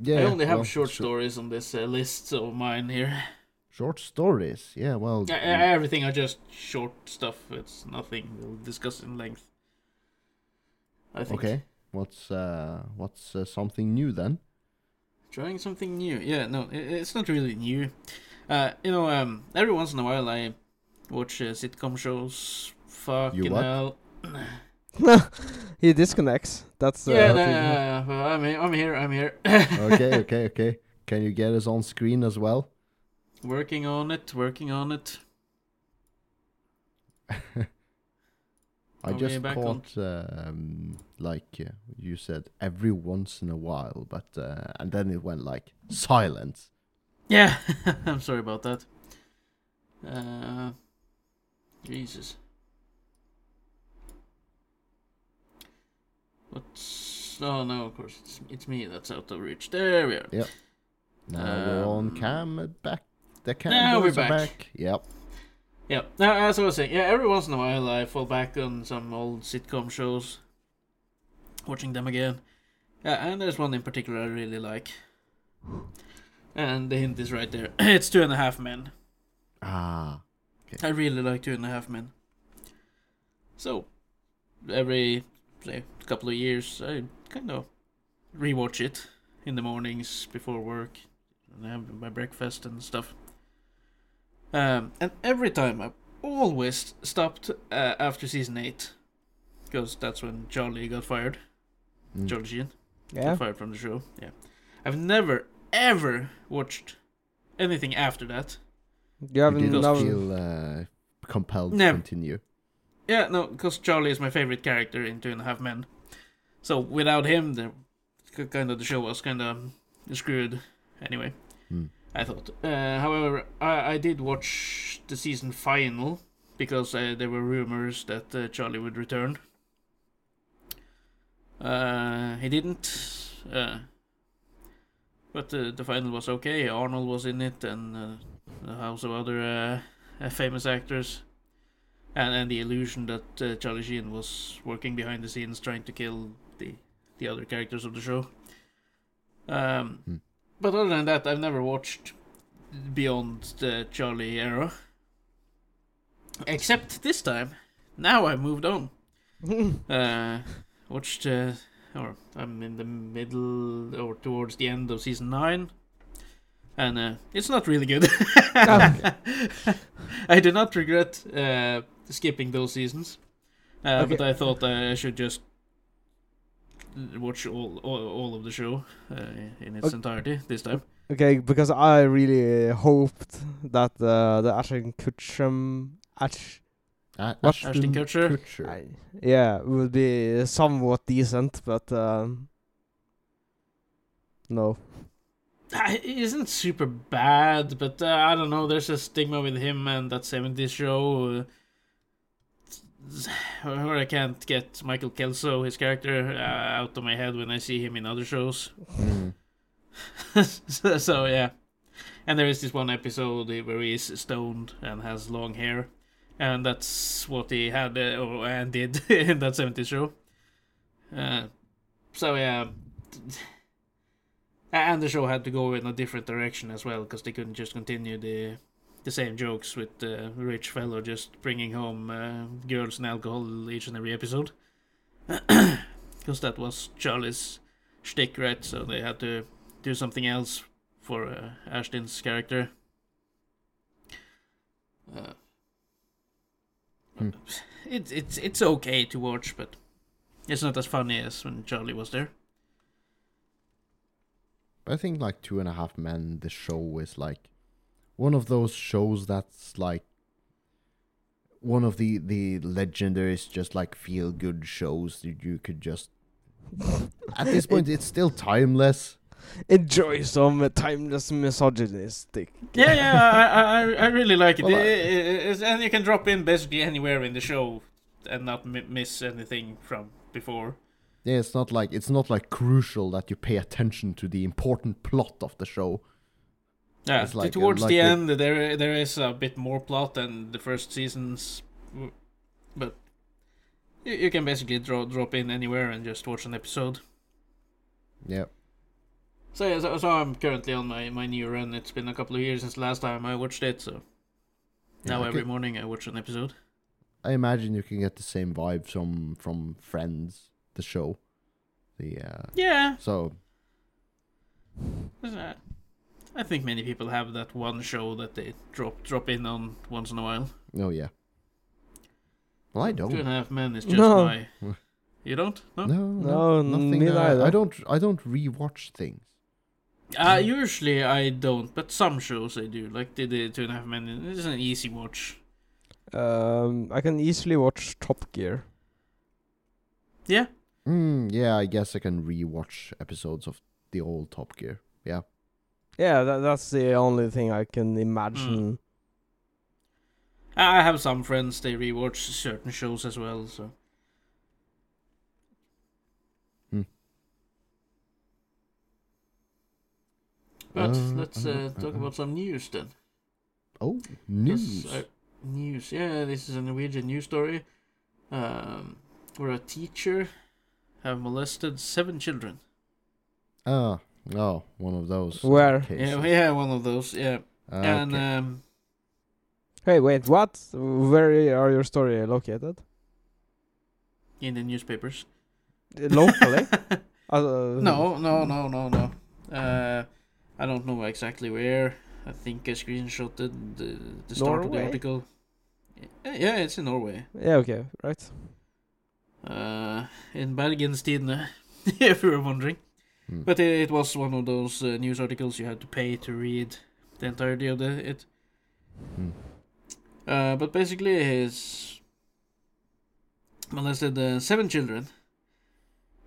yeah. I only have well, short sh- stories on this uh, list of mine here. Short stories. Yeah, well. Uh, everything are just short stuff. It's nothing we'll discuss in length. I think. okay. What's uh what's uh, something new then? Trying something new. Yeah, no, i it's not really new. Uh, you know, um, every once in a while I watch uh, sitcom shows. Fucking what? hell. he disconnects. That's uh, yeah, how no, people- yeah, yeah, well, I'm. I'm here. I'm here. Okay, okay, okay. Can you get us on screen as well? working on it. Working on it. I Are just caught um, like uh, you said every once in a while, but uh, and then it went like silence. Yeah, I'm sorry about that. Uh, Jesus. What's? Oh no, of course it's it's me that's out of reach. There we are. Yep. Now we're on Um, cam uh, back. The now we're back. back. Yep. Yeah. Now, as I was saying, yeah, every once in a while I fall back on some old sitcom shows, watching them again. Yeah, and there's one in particular I really like. And the hint is right there. it's Two and a Half Men. Ah. I really like Two and a Half Men. So, every say, couple of years, I kind of rewatch it in the mornings before work, and have my breakfast and stuff. Um, and every time I've always stopped uh, after season eight, because that's when Charlie got fired. Mm. Charlie Sheen Yeah. got fired from the show. Yeah, I've never ever watched anything after that. You You haven't didn't feel uh, compelled Never. to continue. Yeah, no, because Charlie is my favorite character in Two and a Half Men. So without him, the kind of the show was kind of screwed. Anyway, Mm. I thought. Uh, however, I, I did watch the season final because uh, there were rumors that uh, Charlie would return. Uh, he didn't. Uh, but the the final was okay. Arnold was in it, and uh, a house of other uh, uh, famous actors and and the illusion that uh, Charlie Sheen was working behind the scenes trying to kill the the other characters of the show. Um, Hmm. but other than that, I've never watched beyond the Charlie era, except this time. Now I moved on. Uh, watched, uh, or I'm in the middle or towards the end of season nine, and uh, it's not really good. I do not regret uh, skipping those seasons, uh, Okay. but I thought I should just watch all all, all of the show uh, in its Okay. entirety this time. Okay, because I really hoped that uh, the Ashton Kutcher, Ash, Uh, What? Ashton Kutcher. Kutcher. I- yeah, would be somewhat decent, but um, no. Uh, It isn't super bad, but uh, I don't know. There's a stigma with him and that 70s show. Uh, or I can't get Michael Kelso, his character, uh, out of my head when I see him in other shows. Mm. So, so, yeah. And there is this one episode where he's stoned and has long hair, and that's what he had uh, or, and did in that 70s show. Uh, so yeah, and the show had to go in a different direction as well because they couldn't just continue the the same jokes with the rich fellow just bringing home uh, girls and alcohol each and every episode. Because that was Charlie's shtick, right? So they had to do something else for uh, Ashton's character. Uh, Hmm. It's it's it's okay to watch, but it's not as funny as when Charlie was there. I think like Two and a Half Men, the show is like one of those shows that's like one of the the legendary just like feel good shows that you could just at this point it's still timeless. Enjoy some timeless misogynistic. Yeah, yeah, I, I, I really like it. Well, and you can drop in basically anywhere in the show and not mi- miss anything from before. Yeah, it's not like it's not like crucial that you pay attention to the important plot of the show. Yeah, It's like- towards like the the- end, there there is a bit more plot than the first seasons, but you, you can basically draw, drop in anywhere and just watch an episode. Yeah. So yeah, so, so I'm currently on my, my new run. It's been a couple of years since the last time I watched it, so now I every could- morning I watch an episode. I imagine you can get the same vibe from from Friends, the show. The uh Yeah, so I think many people have that one show that they drop drop in on once in a while. oh yeah. Well, I Two and a don't. Half Men is just No. my. You don't? No. No, No, nothing. me I- neither. I don't. I don't rewatch things. Uh, usually I don't, but some shows I do. Like the, the Two and a Half Men. It's an easy watch. Um, I can easily watch Top Gear. Yeah. Mm, yeah, I guess I can rewatch episodes of the old Top Gear. Yeah. Yeah, that, that's the only thing I can imagine. I I have some friends they rewatch certain shows as well. So. But Uh, let's uh, uh, talk uh. about some news then. Oh, news. uh, news. Yeah, this is a Norwegian news story. Um, where a teacher have molested seven children. Ah, oh, one of those. Where? cases. Yeah, yeah, one of those. Yeah, Ah, and okay. um, Hey, wait, what? Where are your story located? in the newspapers. Locally? uh, No, no, no, no, no. Uh, I don't know exactly where. I think I screenshotted the, the start of the article. Yeah, yeah, it's in Norway. Yeah, okay, right. Uh, in Bergens Tidende, if you were wondering. Hmm. But it, it was one of those uh, news articles you had to pay to read the entirety of the it. Hmm. Uh, but basically, he's molested uh, seven children.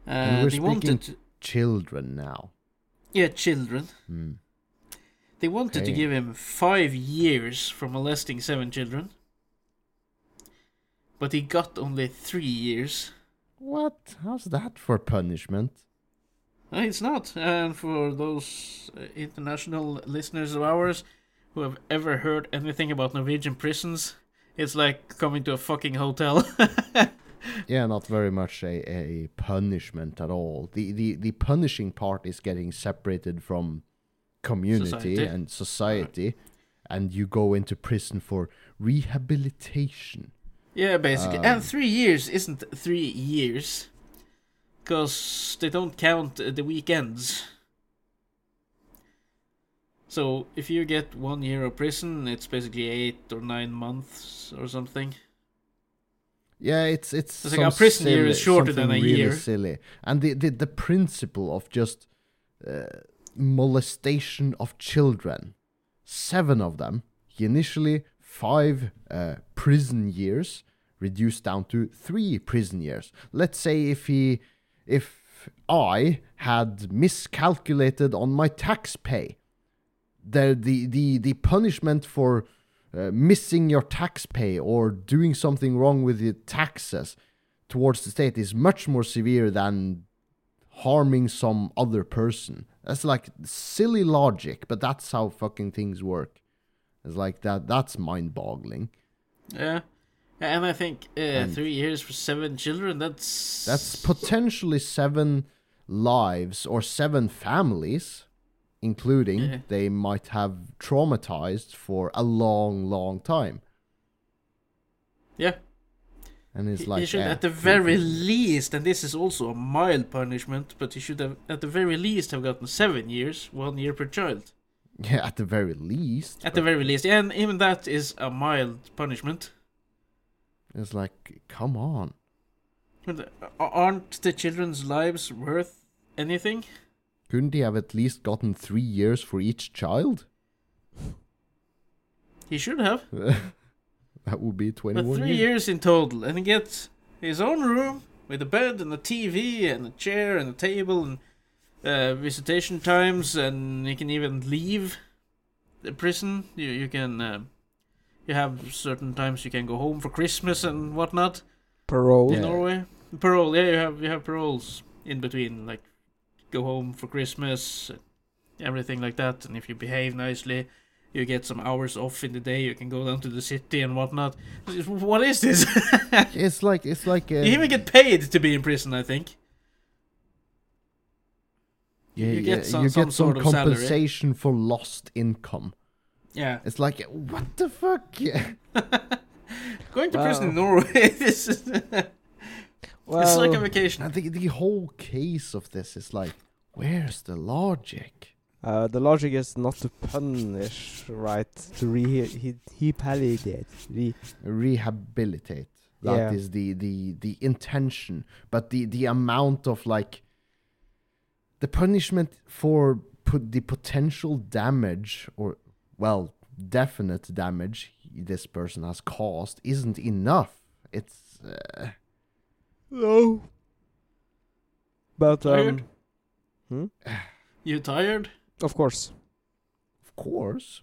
Uh, And we're they wanted, speaking- to, Children now. Yeah, children. Hmm. They wanted to give him five years for molesting seven children, but he got only three years. What? How's that for punishment? It's not. And for those uh, international listeners of ours who have ever heard anything about Norwegian prisons, it's like coming to a fucking hotel. Yeah, not very much a, a punishment at all. The, the the punishing part is getting separated from community Society. and society, and you go into prison for rehabilitation. yeah, basically. Um. and three years isn't three years. Because they don't count the weekends. So if you get one year of prison, it's basically eight or nine months or something. Yeah, it's it's It's like a some prison year is silly- shorter than a really year. Silly, and the, the the principle of just uh, molestation of children, seven of them, initially five uh, prison years, reduced down to three prison years. Let's say if he, if I had miscalculated on my tax pay, the the the, the punishment for uh, missing your tax pay or doing something wrong with your taxes towards the state is much more severe than harming some other person. That's like silly logic, but that's how fucking things work. It's like that. That's mind-boggling. Yeah. And I think uh, And- three years for seven children, that's... That's potentially seven lives or seven families, including Yeah. they might have traumatized for a long, long time. Yeah. And it's He- like he should, eh, at the very least, and this is also a mild punishment, but he should have, at the very least, have gotten seven years, one year per child. yeah, at the very least. At the very least, and even that is a mild punishment. It's like, come on. Uh, aren't the children's lives worth anything? Couldn't he have at least gotten three years for each child? He should have. that would be 21 But three years. years in total, and he gets his own room with a bed and a TV and a chair and a table and uh, visitation times, and he can even leave the prison. You you can uh, you have certain times you can go home for Christmas and whatnot Parole. in Yeah. Norway. Parole, yeah, you have you have paroles in between, like go home for Christmas, everything like that. And if you behave nicely, you get some hours off in the day. You can go down to the city and whatnot. What is this? It's like, it's like, uh, you even get paid to be in prison, I think. yeah, you get some- you some get some sort of salary. compensation for lost income. Yeah, It's like, what the fuck? Yeah. going to prison in Norway. this is Well, it's like a vacation. I think the whole case of this is like, where's the logic? uh, the logic is not to punish, right? To re he he palliate. Re Rehabilitate. That is Yeah. the, the the intention, but the the amount of like the punishment for put the potential damage or well definite damage this person has caused isn't enough. It's uh, no. But Tired? um, You tired? of course. of course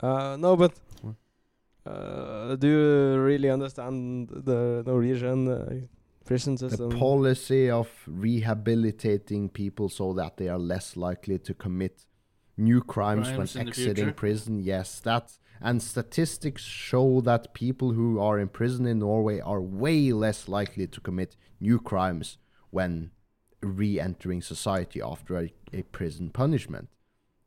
Uh, no, but uh, do you really understand the Norwegian uh, prison the policy of rehabilitating people so that they are less likely to commit new crimes, Crimes when exiting prison yes that's and statistics show that people who are in prison in Norway are way less likely to commit new crimes when re-entering society after a, a prison punishment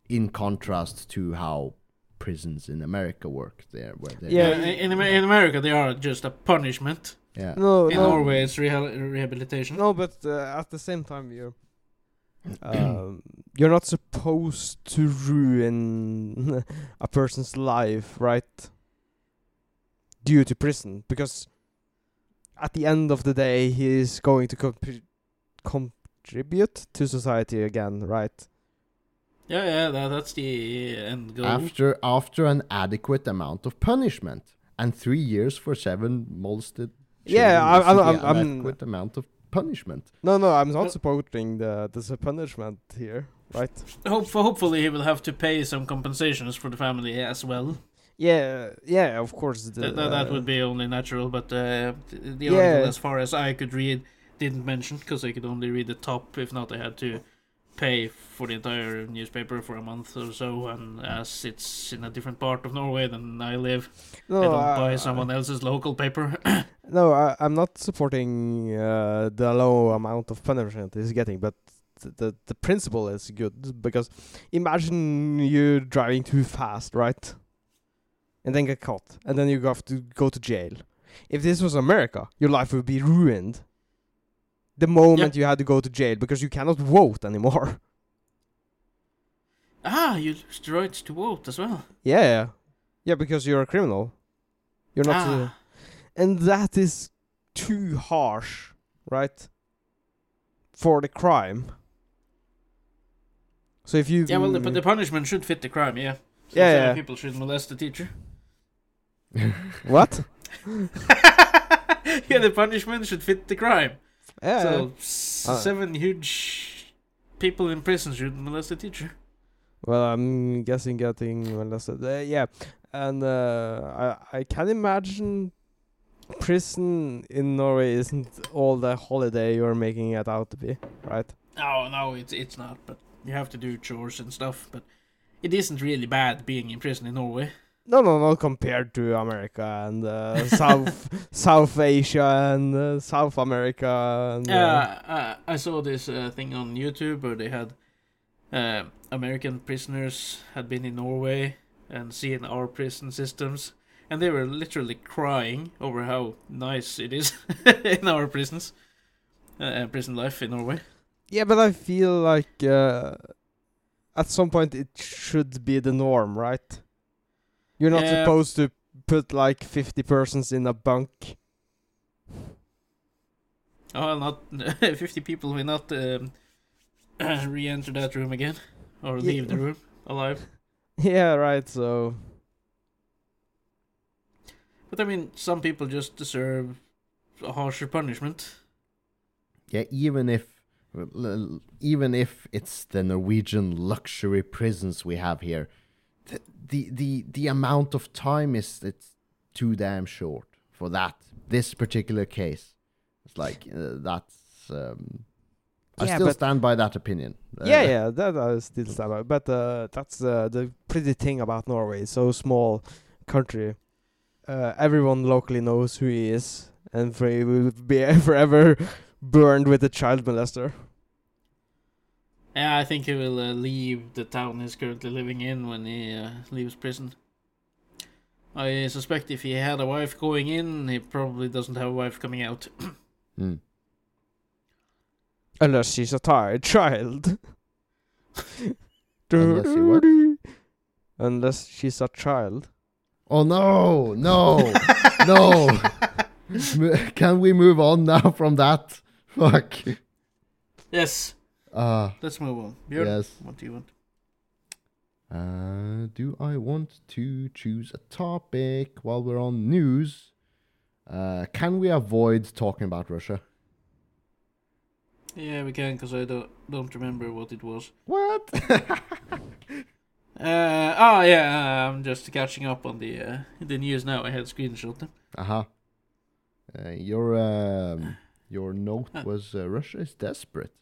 in contrast to how prisons in America work there where they Yeah, in, in America, they are just a punishment. yeah no, In no, Norway, it's reha- rehabilitation. no, but uh, at the same time, you're um, you're not supposed to ruin a person's life, right? Due to prison, because at the end of the day, he is going to compri- contribute to society again, right? Yeah, yeah, that, that's the end goal. after after an adequate amount of punishment and three years for seven molested Yeah, I- isn't I'm- the I'm- I'm- adequate amount of punishment No, no, I'm not No. supporting the the punishment here, right? Hope, hopefully, he will have to pay some compensations for the family as well. Yeah, yeah, of course. The, That, that, that uh, would be only natural, but uh, the, the Yeah. article, as far as I could read, didn't mention because I could only read the top. If not, I had to pay for the entire newspaper for a month or so. And as it's in a different part of Norway than I live, No, I don't I- buy I- someone else's local paper. No, I, I'm not supporting uh, the low amount of punishment he's getting, but th- the the principle is good because imagine you're driving too fast, right? And then get caught, and then you have to go to jail. If this was America, your life would be ruined. The moment you had to go to jail because you cannot vote anymore. ah, you lose the right to vote as well. yeah, yeah, because you're a criminal. You're not. uh, ah, and that is too harsh, right? For the crime. So if you yeah, well, the, but the punishment should fit the crime, yeah. So Yeah, yeah. People should molest the teacher. what? yeah, the punishment should fit the crime. Yeah. So Uh, seven huge people in prison should molest a teacher. well, I'm guessing getting molested. Uh, yeah, and uh, I I can imagine prison in Norway isn't all the holiday you're making it out to be, right? No, no, it's it's not. But you have to do chores and stuff. But it isn't really bad being in prison in Norway. No, no, not compared to America and uh, South South Asia and uh, South America. And, uh, Yeah, uh, I saw this uh, thing on YouTube where they had uh, American prisoners had been in Norway and seen our prison systems, and they were literally crying over how nice it is in our prisons, uh, prison life in Norway. yeah, but I feel like uh, at some point it should be the norm, right? You're not Yeah. supposed to put like 50 persons in a bunk. Oh, not fifty people will not um, re-enter that room again or Yeah. leave the room alive. yeah, right. So But I mean, some people just deserve a harsher punishment. Yeah, even if l- l- even if it's the Norwegian luxury prisons we have here, the the the, the amount of time is it's too damn short for that this particular case. It's like uh, that's um, I Yeah, still but- stand by that opinion. Uh, yeah, yeah, that I still stand by. But uh, that's uh, the pretty thing about Norway. So small country. Uh, everyone locally knows who he is, and he will be forever burned with a child molester. Yeah, I think he will uh, leave the town he's currently living in when he uh, leaves prison. I suspect if he had a wife going in, he probably doesn't have a wife coming out. Mm. Unless she's a tired child. Unless he what? Unless she's a child. Oh no, no, no! Can we move on now from that? Fuck. yes, Uh, let's move on. Björn, yes. what do you want? Uh, do I want to choose a topic while we're on news? Uh, can we avoid talking about Russia? Yeah, we can, because I don't, don't remember what it was. What? Uh, oh, yeah, I'm just catching up on the uh, the news now. I had a screenshot them. uh-huh. Uh, your um, your note Uh. was uh, Russia is desperate.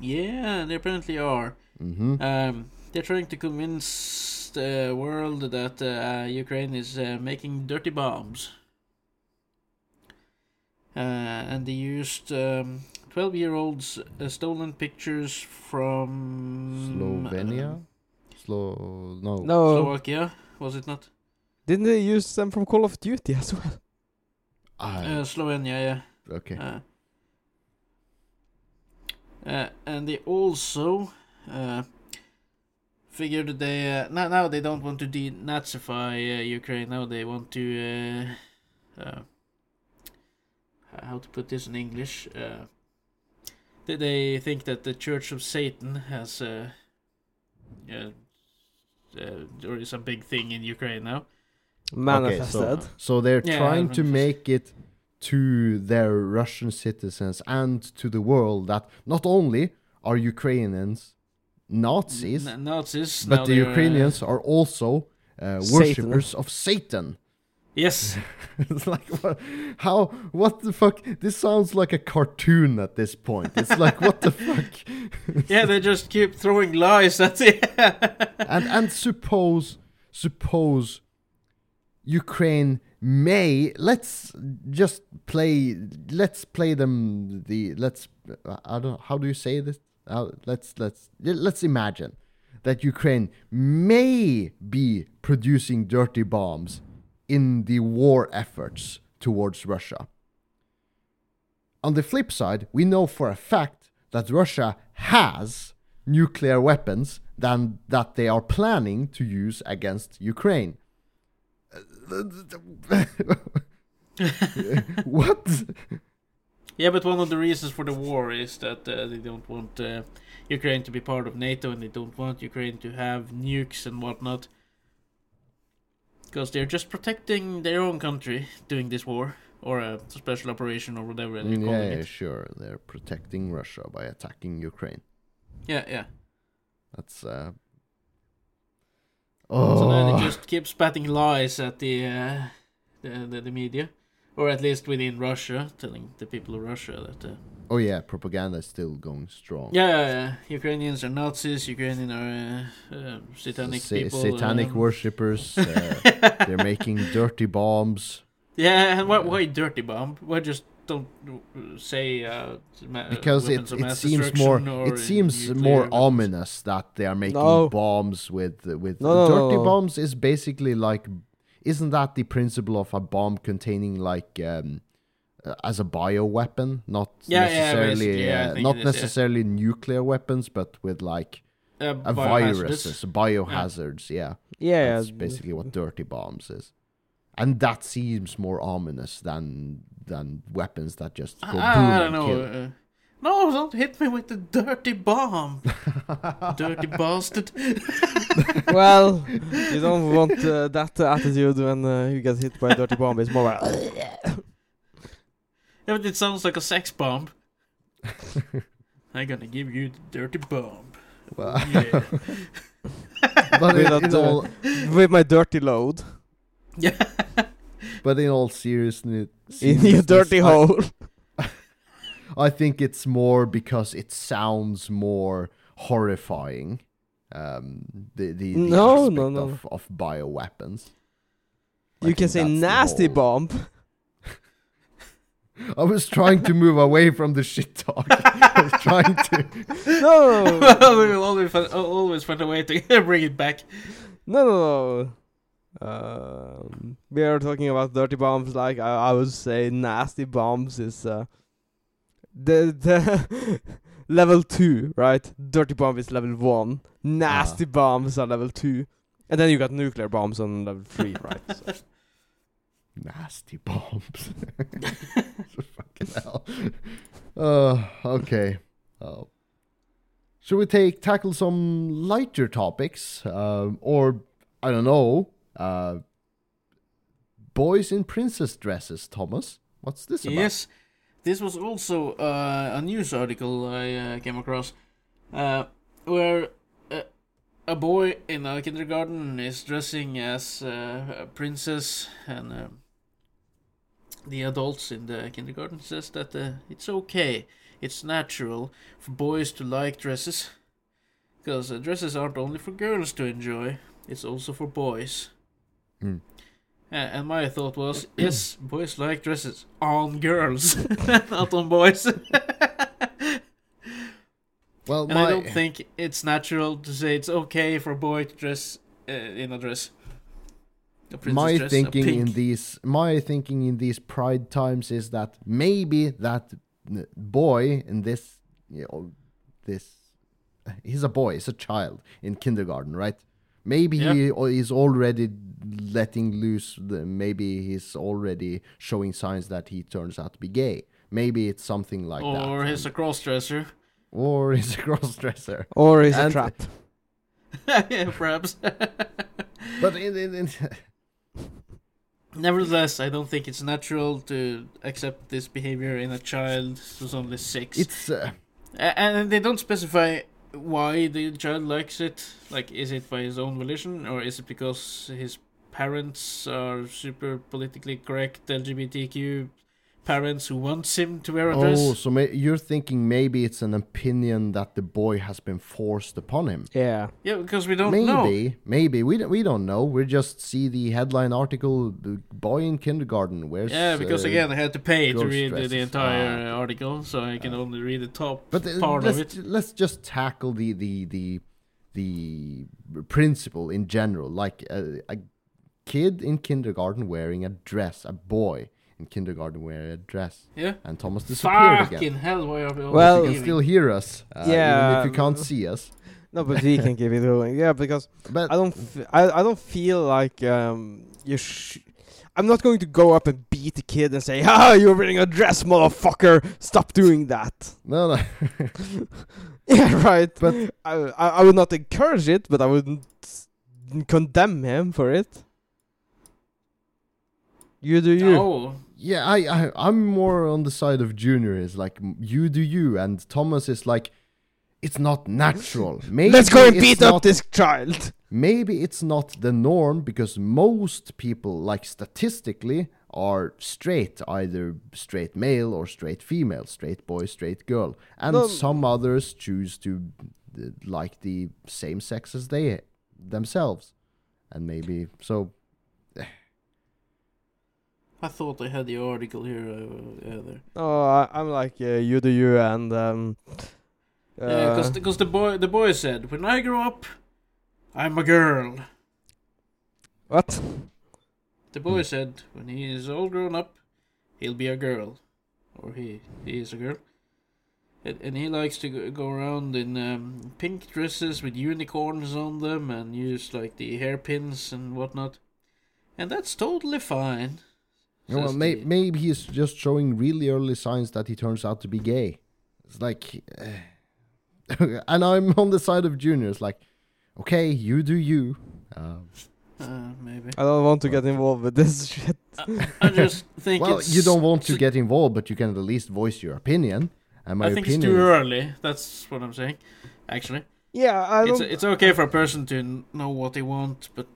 Yeah, they apparently are. Mm-hmm. Um, they're trying to convince the world that uh, Ukraine is uh, making dirty bombs. Uh, and they used um, 12 year olds uh, stolen pictures from Slovenia. Slo no. No, Slovakia, was it not? didn't they use them from Call of Duty as well? Ah, Uh, Slovenia, yeah. okay. Uh, and they also uh, figured they uh, now now they don't want to denazify uh, Ukraine. Now they want to uh, uh, how to put this in English. Uh, they, they think that the Church of Satan has uh, uh, uh, there is a big thing in Ukraine now. Manifested. Okay, so, so they're Yeah, trying to manifest. make it to their Russian citizens and to the world that not only are Ukrainians Nazis, N- Nazis, but the they're, uh, Ukrainians are also uh, worshippers of Satan. yes, it's like what, how what the fuck? This sounds like a cartoon at this point. It's like what the fuck? yeah, they just keep throwing lies at it. and and suppose suppose Ukraine may let's just play let's play them the let's I don't how do you say this uh, let's let's let's imagine that Ukraine may be producing dirty bombs in the war efforts towards Russia. On the flip side, we know for a fact that Russia has nuclear weapons than that they are planning to use against Ukraine. what? Yeah, but one of the reasons for the war is that uh, they don't want uh, Ukraine to be part of NATO and they don't want Ukraine to have nukes and whatnot. Because they're just protecting their own country doing this war, or a special operation, or whatever they're yeah, calling yeah, it. sure. They're protecting Russia by attacking Ukraine. Yeah, yeah. That's uh. So now Oh, they just keeps spatting lies at the, uh, the, the the media. or at least within Russia, telling the people of Russia that. Uh, Oh yeah, propaganda is still going strong. yeah, yeah, yeah, Ukrainians are Nazis. Ukrainians are uh, uh, satanic Sa- people. satanic um, worshippers. Uh, they're making dirty bombs. Yeah, and why, why dirty bomb? Why just don't uh, say uh, because it, it seems more it seems more weapons? ominous that they are making No. bombs with with No, no, dirty no. bombs is basically like isn't that the principle of a bomb containing like um uh, as a bioweapon not Yeah, yeah, necessarily basically, yeah, uh, think not it is, yeah. necessarily nuclear weapons but with like Uh, a biohazardous. viruses biohazards yeah, Yeah, that's yeah. basically what dirty bombs is and that seems more ominous than than weapons that just go I, boom I don't and know. kill. Uh, no, don't hit me with the dirty bomb, dirty bastard. well, you don't want uh, that attitude when uh, you get hit by a dirty bomb. It's more like, Yeah, but it sounds like a sex bomb. I'm gonna give you the dirty bomb. Well, Yeah. but in, Without in all with my dirty load yeah. But in all seriousness, in your dirty I, hole. I think it's more because it sounds more horrifying. Um, the the, the No, aspect no, no. of of bioweapons. I You can say nasty whole- bomb. I was trying to move away from the shit talk. I was trying to. No, we will always find, always find a way to bring it back. no, no, no. Um, we are talking about dirty bombs. Like I, I would say, nasty bombs is uh, the the level two, right? Dirty bomb is level one. Nasty bombs are level two, and then you got nuclear bombs on level three, right? So. Nasty bombs. Fucking hell. Uh, okay. Uh, should we take tackle some lighter topics, um, or I don't know, uh, boys in princess dresses? Thomas, what's this about? Yes, this was also uh, a news article I uh, came across, uh, where uh, a boy in a kindergarten is dressing as a princess, and the adults in the kindergarten says that uh, it's okay, it's natural for boys to like dresses, because uh, dresses aren't only for girls to enjoy; it's also for boys. Mm. And my thought was, yes, boys like dresses on girls, not on boys. Well, and my I don't think it's natural to say it's okay for a boy to dress uh, in a dress. A my dress, thinking in these my thinking in these pride times is that maybe that boy in this you know this he's a boy he's a child in kindergarten right maybe he is already letting loose the, maybe he's already showing signs that he turns out to be gay maybe it's something like that or he's a cross dresser. or he's a cross dresser Or is a trap? yeah, perhaps. but in, in, in Nevertheless, I don't think it's natural to accept this behavior in a child who's only six. it's uh, and they don't specify why the child likes it. Like, is it by his own volition, or is it because his parents are super politically correct LGBTQ parents who wants him to wear a oh dress? so may, you're thinking maybe it's an opinion that the boy has been forced upon him Yeah. Yeah, because we don't know. maybe, maybe we don't, we don't know. We just see the headline article: "The boy in kindergarten wears." Yeah, because uh, again, I had to pay to read the, the entire Ah. uh, article, so I can only read the top But uh, part let's of it. let's just tackle the the the the principle in general. Like a, a kid in kindergarten wearing a dress, a boy in kindergarten wearing a dress, Yeah. and Thomas disappeared Fucking again. hell, why are we all Well- you can still hear us, uh, even Yeah, if you can't see us. No, but we can keep it going. Yeah, because But I don't, f- I, I don't feel like um you. Sh- I'm not going to go up and beat the kid and say, "Ah, you're wearing a dress, motherfucker! Stop doing that." no, no. Yeah, right. But- I, I, I would not encourage it, but I wouldn't condemn him for it. You do you. Oh, Yeah, I, I I'm more on the side of Junior. Is like you do you, and Thomas is like, it's not natural. Maybe Let's go and beat not, up this child. Maybe it's not the norm because most people, like statistically, are straight, either straight male or straight female, straight boy, straight girl, and No. some others choose to like the same sex as they themselves, and maybe so. I thought I had the article here. Uh, uh, there. Oh, I, I'm like uh, you do you, and um, Yeah, uh, because the, the boy the boy said, "When I grow up, I'm a girl." what? The boy said, "When he is all grown up, he'll be a girl, or he he is a girl." And, and he likes to go, go around in um, pink dresses with unicorns on them and use like the hairpins and whatnot, and that's totally fine. Well, may, maybe he's just showing really early signs that he turns out to be gay. It's like, uh, and I'm on the side of Junior. It's like, okay, you do you. Um, Uh, maybe. I don't want to get involved with this shit. I just think well, it's you don't want to get involved, but you can at least voice your opinion. And my I think it's too early. That's what I'm saying. Actually, Yeah, I it's don't. it's okay for a person to know what they want, but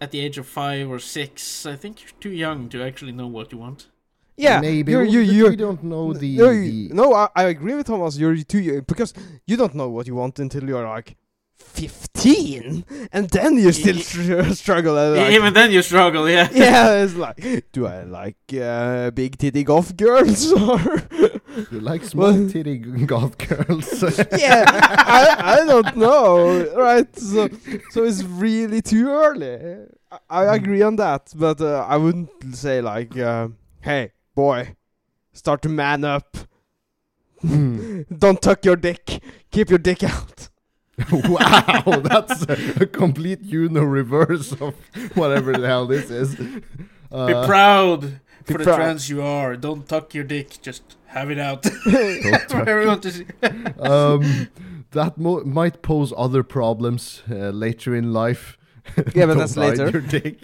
at the age of five or six, I think you're too young to actually know what you want. yeah, maybe you're, well, you but you don't know the, no, the no, I, I agree with Thomas. You're too young because you don't know what you want until you're like fifteen, and then you still Y- str- struggle. like, Even then, you struggle. Yeah. yeah, it's like, do I like uh, big titty golf girls or? you like small Well- titty golf girls. yeah, I, I don't know, right? So, so it's really too early. I, I agree on that, but uh, I wouldn't say like, uh, hey, boy, start to man up. Hmm. Don't tuck your dick. Keep your dick out. wow, that's a, a complete Uno reverse of whatever the hell this is. Be Uh, proud be for the proud. trans you are. Don't tuck your dick. Just have it out don't for everyone to see. um, that mo- might pose other problems uh, later in life. Yeah, but Don't that's later. Your dick.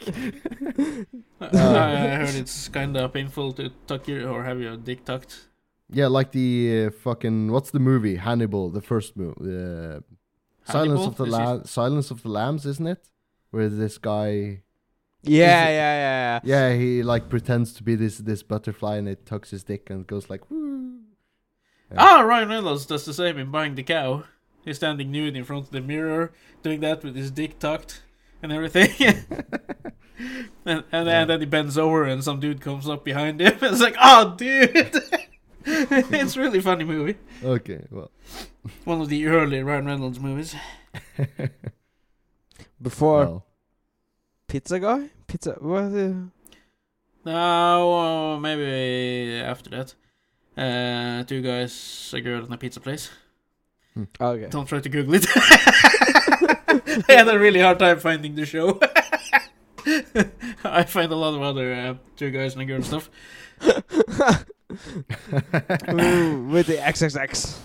I I heard it's kind of painful to tuck your or have your dick tucked. Yeah, like the uh, fucking what's the movie Hannibal, the first movie, Silence of the Is it- Silence of the Lambs, isn't it? Where this guy, Yeah, it- yeah, yeah, yeah. yeah, he like pretends to be this this butterfly and it tucks his dick and goes like, woo. Ah, Ryan Reynolds does the same in Buying the Cow. He's standing nude in front of the mirror, doing that with his dick tucked and everything. and and, Yeah. then he bends over and some dude comes up behind him. And it's like, oh, dude! it's a really funny movie. Okay, well, One of the early Ryan Reynolds movies. Before well, pizza guy, pizza. What? Uh, No, uh, maybe after that. Uh, two guys, a girl, and a pizza place. okay. Don't try to Google it. I had a really hard time finding the show. I find a lot of other uh, two guys and a girl stuff. Ooh, with the XXX.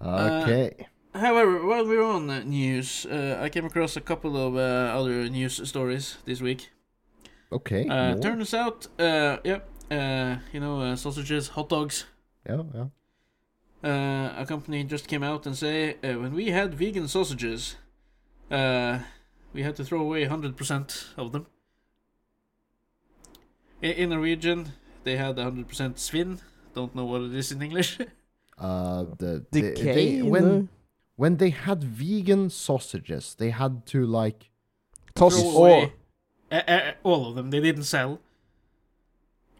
Okay. However, while we're on uh, news, uh, I came across a couple of uh, other news stories this week. okay. Uh, more? turns out, uh, yeah, uh, you know, uh, sausages, hot dogs. Yeah, yeah. Uh, a company just came out and say uh, when we had vegan sausages, uh, we had to throw away 100% of them. In Norwegian, they had 100% svinn. Don't know what it is in English. Uh, the, the Decay. they, when when they had vegan sausages, they had to like Toss all. uh, uh, all of them. They didn't sell.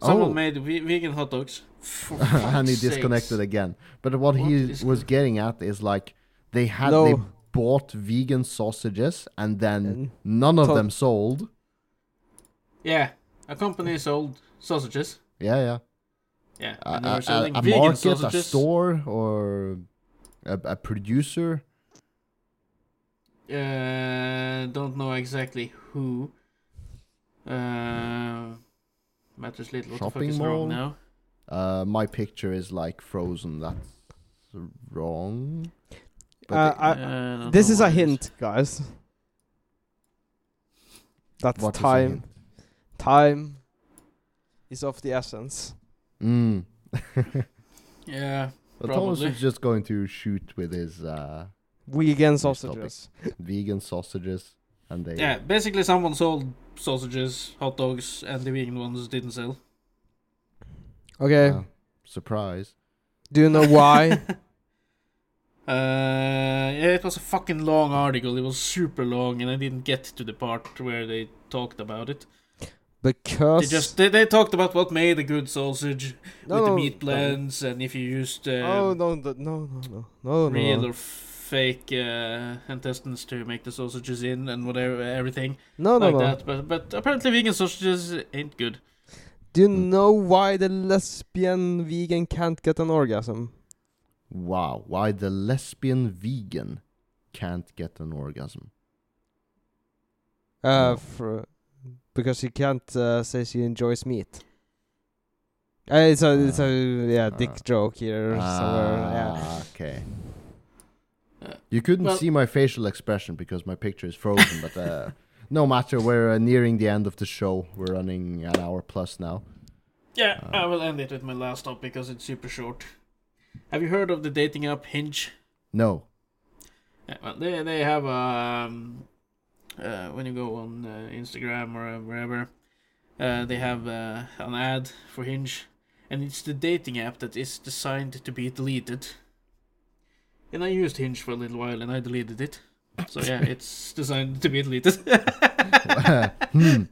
Someone Oh. made ve- vegan hot dogs. And he disconnected sakes. again. But what, What he is was getting at is like they had No. they bought vegan sausages and then And none of to- them sold. Yeah, a company sold sausages. Yeah, yeah. Yeah, A, a, a, selling a vegan market, a store, or a, a producer. Uh, don't know exactly who. Uh, matters little. What Shopping the fuck is mall? wrong now? Uh, my picture is like frozen. That's wrong. But Uh, they- I- Uh, this is a what it hint, guys. That's what is a time. hint? Time is of the essence. Mm. Yeah, But Thomas Probably. is just going to shoot with his uh, Vegan sausages. vegan sausages, and they yeah. Basically, someone sold sausages, hot dogs, and the vegan ones didn't sell. Okay. Uh, surprise. Do you know why? Uh, yeah, it was a fucking long article. It was super long, and I didn't get to the part where they talked about it. Because They just they, they talked about what made a good sausage no, with the no, meat no. blends, and if you used uh, Oh no, no, no, no, no, no, real or fake uh, intestines to make the sausages in, and whatever everything no, no, like no. that. But but apparently vegan sausages ain't good. Do you Hmm. know why the lesbian vegan can't get an orgasm? Wow, why the lesbian vegan can't get an orgasm? Uh, No. for, because she can't uh, say she enjoys meat. Uh, it's a, it's a yeah, dick Ah. joke here somewhere. Yeah. Ah, okay. Uh, You couldn't well- see my facial expression because my picture is frozen, but uh, no matter. We're uh, nearing the end of the show. We're running an hour plus now. Yeah, Uh, I will end it with my last topic because it's super short. Have you heard of the dating app Hinge? No. Yeah, well, they they have um, uh, when you go on uh, Instagram or uh, wherever, uh, they have uh, an ad for Hinge, and it's the dating app that is designed to be deleted. And I used Hinge for a little while, and I deleted it. So yeah, it's designed to be deleted. hmm.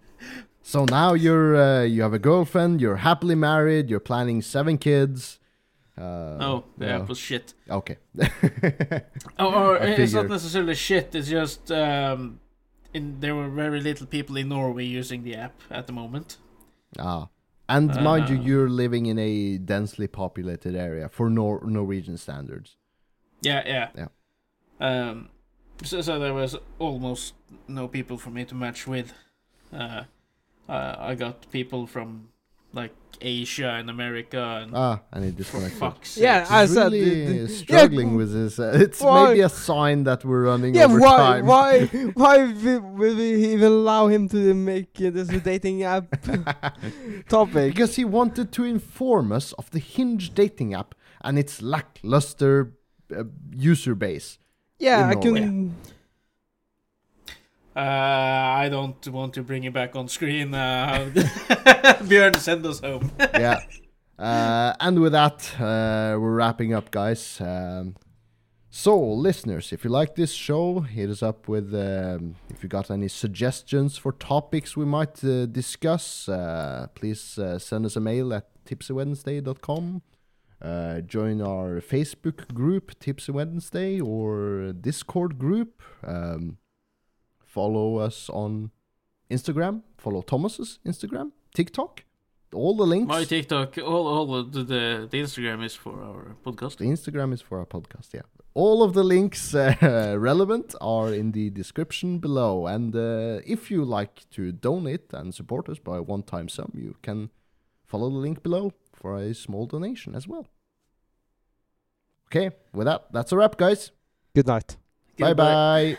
So now you're uh, you have a girlfriend. You're happily married. You're planning seven kids. Uh, oh, the well, app was shit. Okay. Oh, or it's not necessarily shit. It's just um, in there were very little people in Norway using the app at the moment. ah. And mind you, Uh, you're living in a densely populated area for Nor- Norwegian standards. Yeah, yeah. Yeah. Um, so, so there was almost no people for me to match with. Uh, uh, I got people from like Asia and America and Ah, and it for disconnected. fuck's Yeah, sakes. I He's said really the- the- struggling yeah, with this. Uh, it's why- maybe a sign that we're running Yeah, over why, time. why, why wi- will we even allow him to make uh, this a dating app topic? because he wanted to inform us of the Hinge dating app and its lackluster uh, user base. Yeah, in I can. Uh, I don't want to bring it back on screen. Uh, Björn, send us home. yeah. Uh, and with that, uh, we're wrapping up, guys. Um, so, listeners, if you like this show, hit us up with um, if you got any suggestions for topics we might uh, discuss. Uh, please uh, send us a mail at tipsywednesday.com. Uh, join our Facebook group, Tipsy Wednesday, or Discord group. Um, follow us on Instagram. Follow Thomas's Instagram, TikTok. All the links. My TikTok, all, all the, the the Instagram is for our podcast. The Instagram is for our podcast, yeah. All of the links uh, relevant are in the description below. And uh, if you like to donate and support us by one time sum, you can follow the link below for a small donation as well. Okay, with that, that's a wrap, guys. Good night. Bye bye.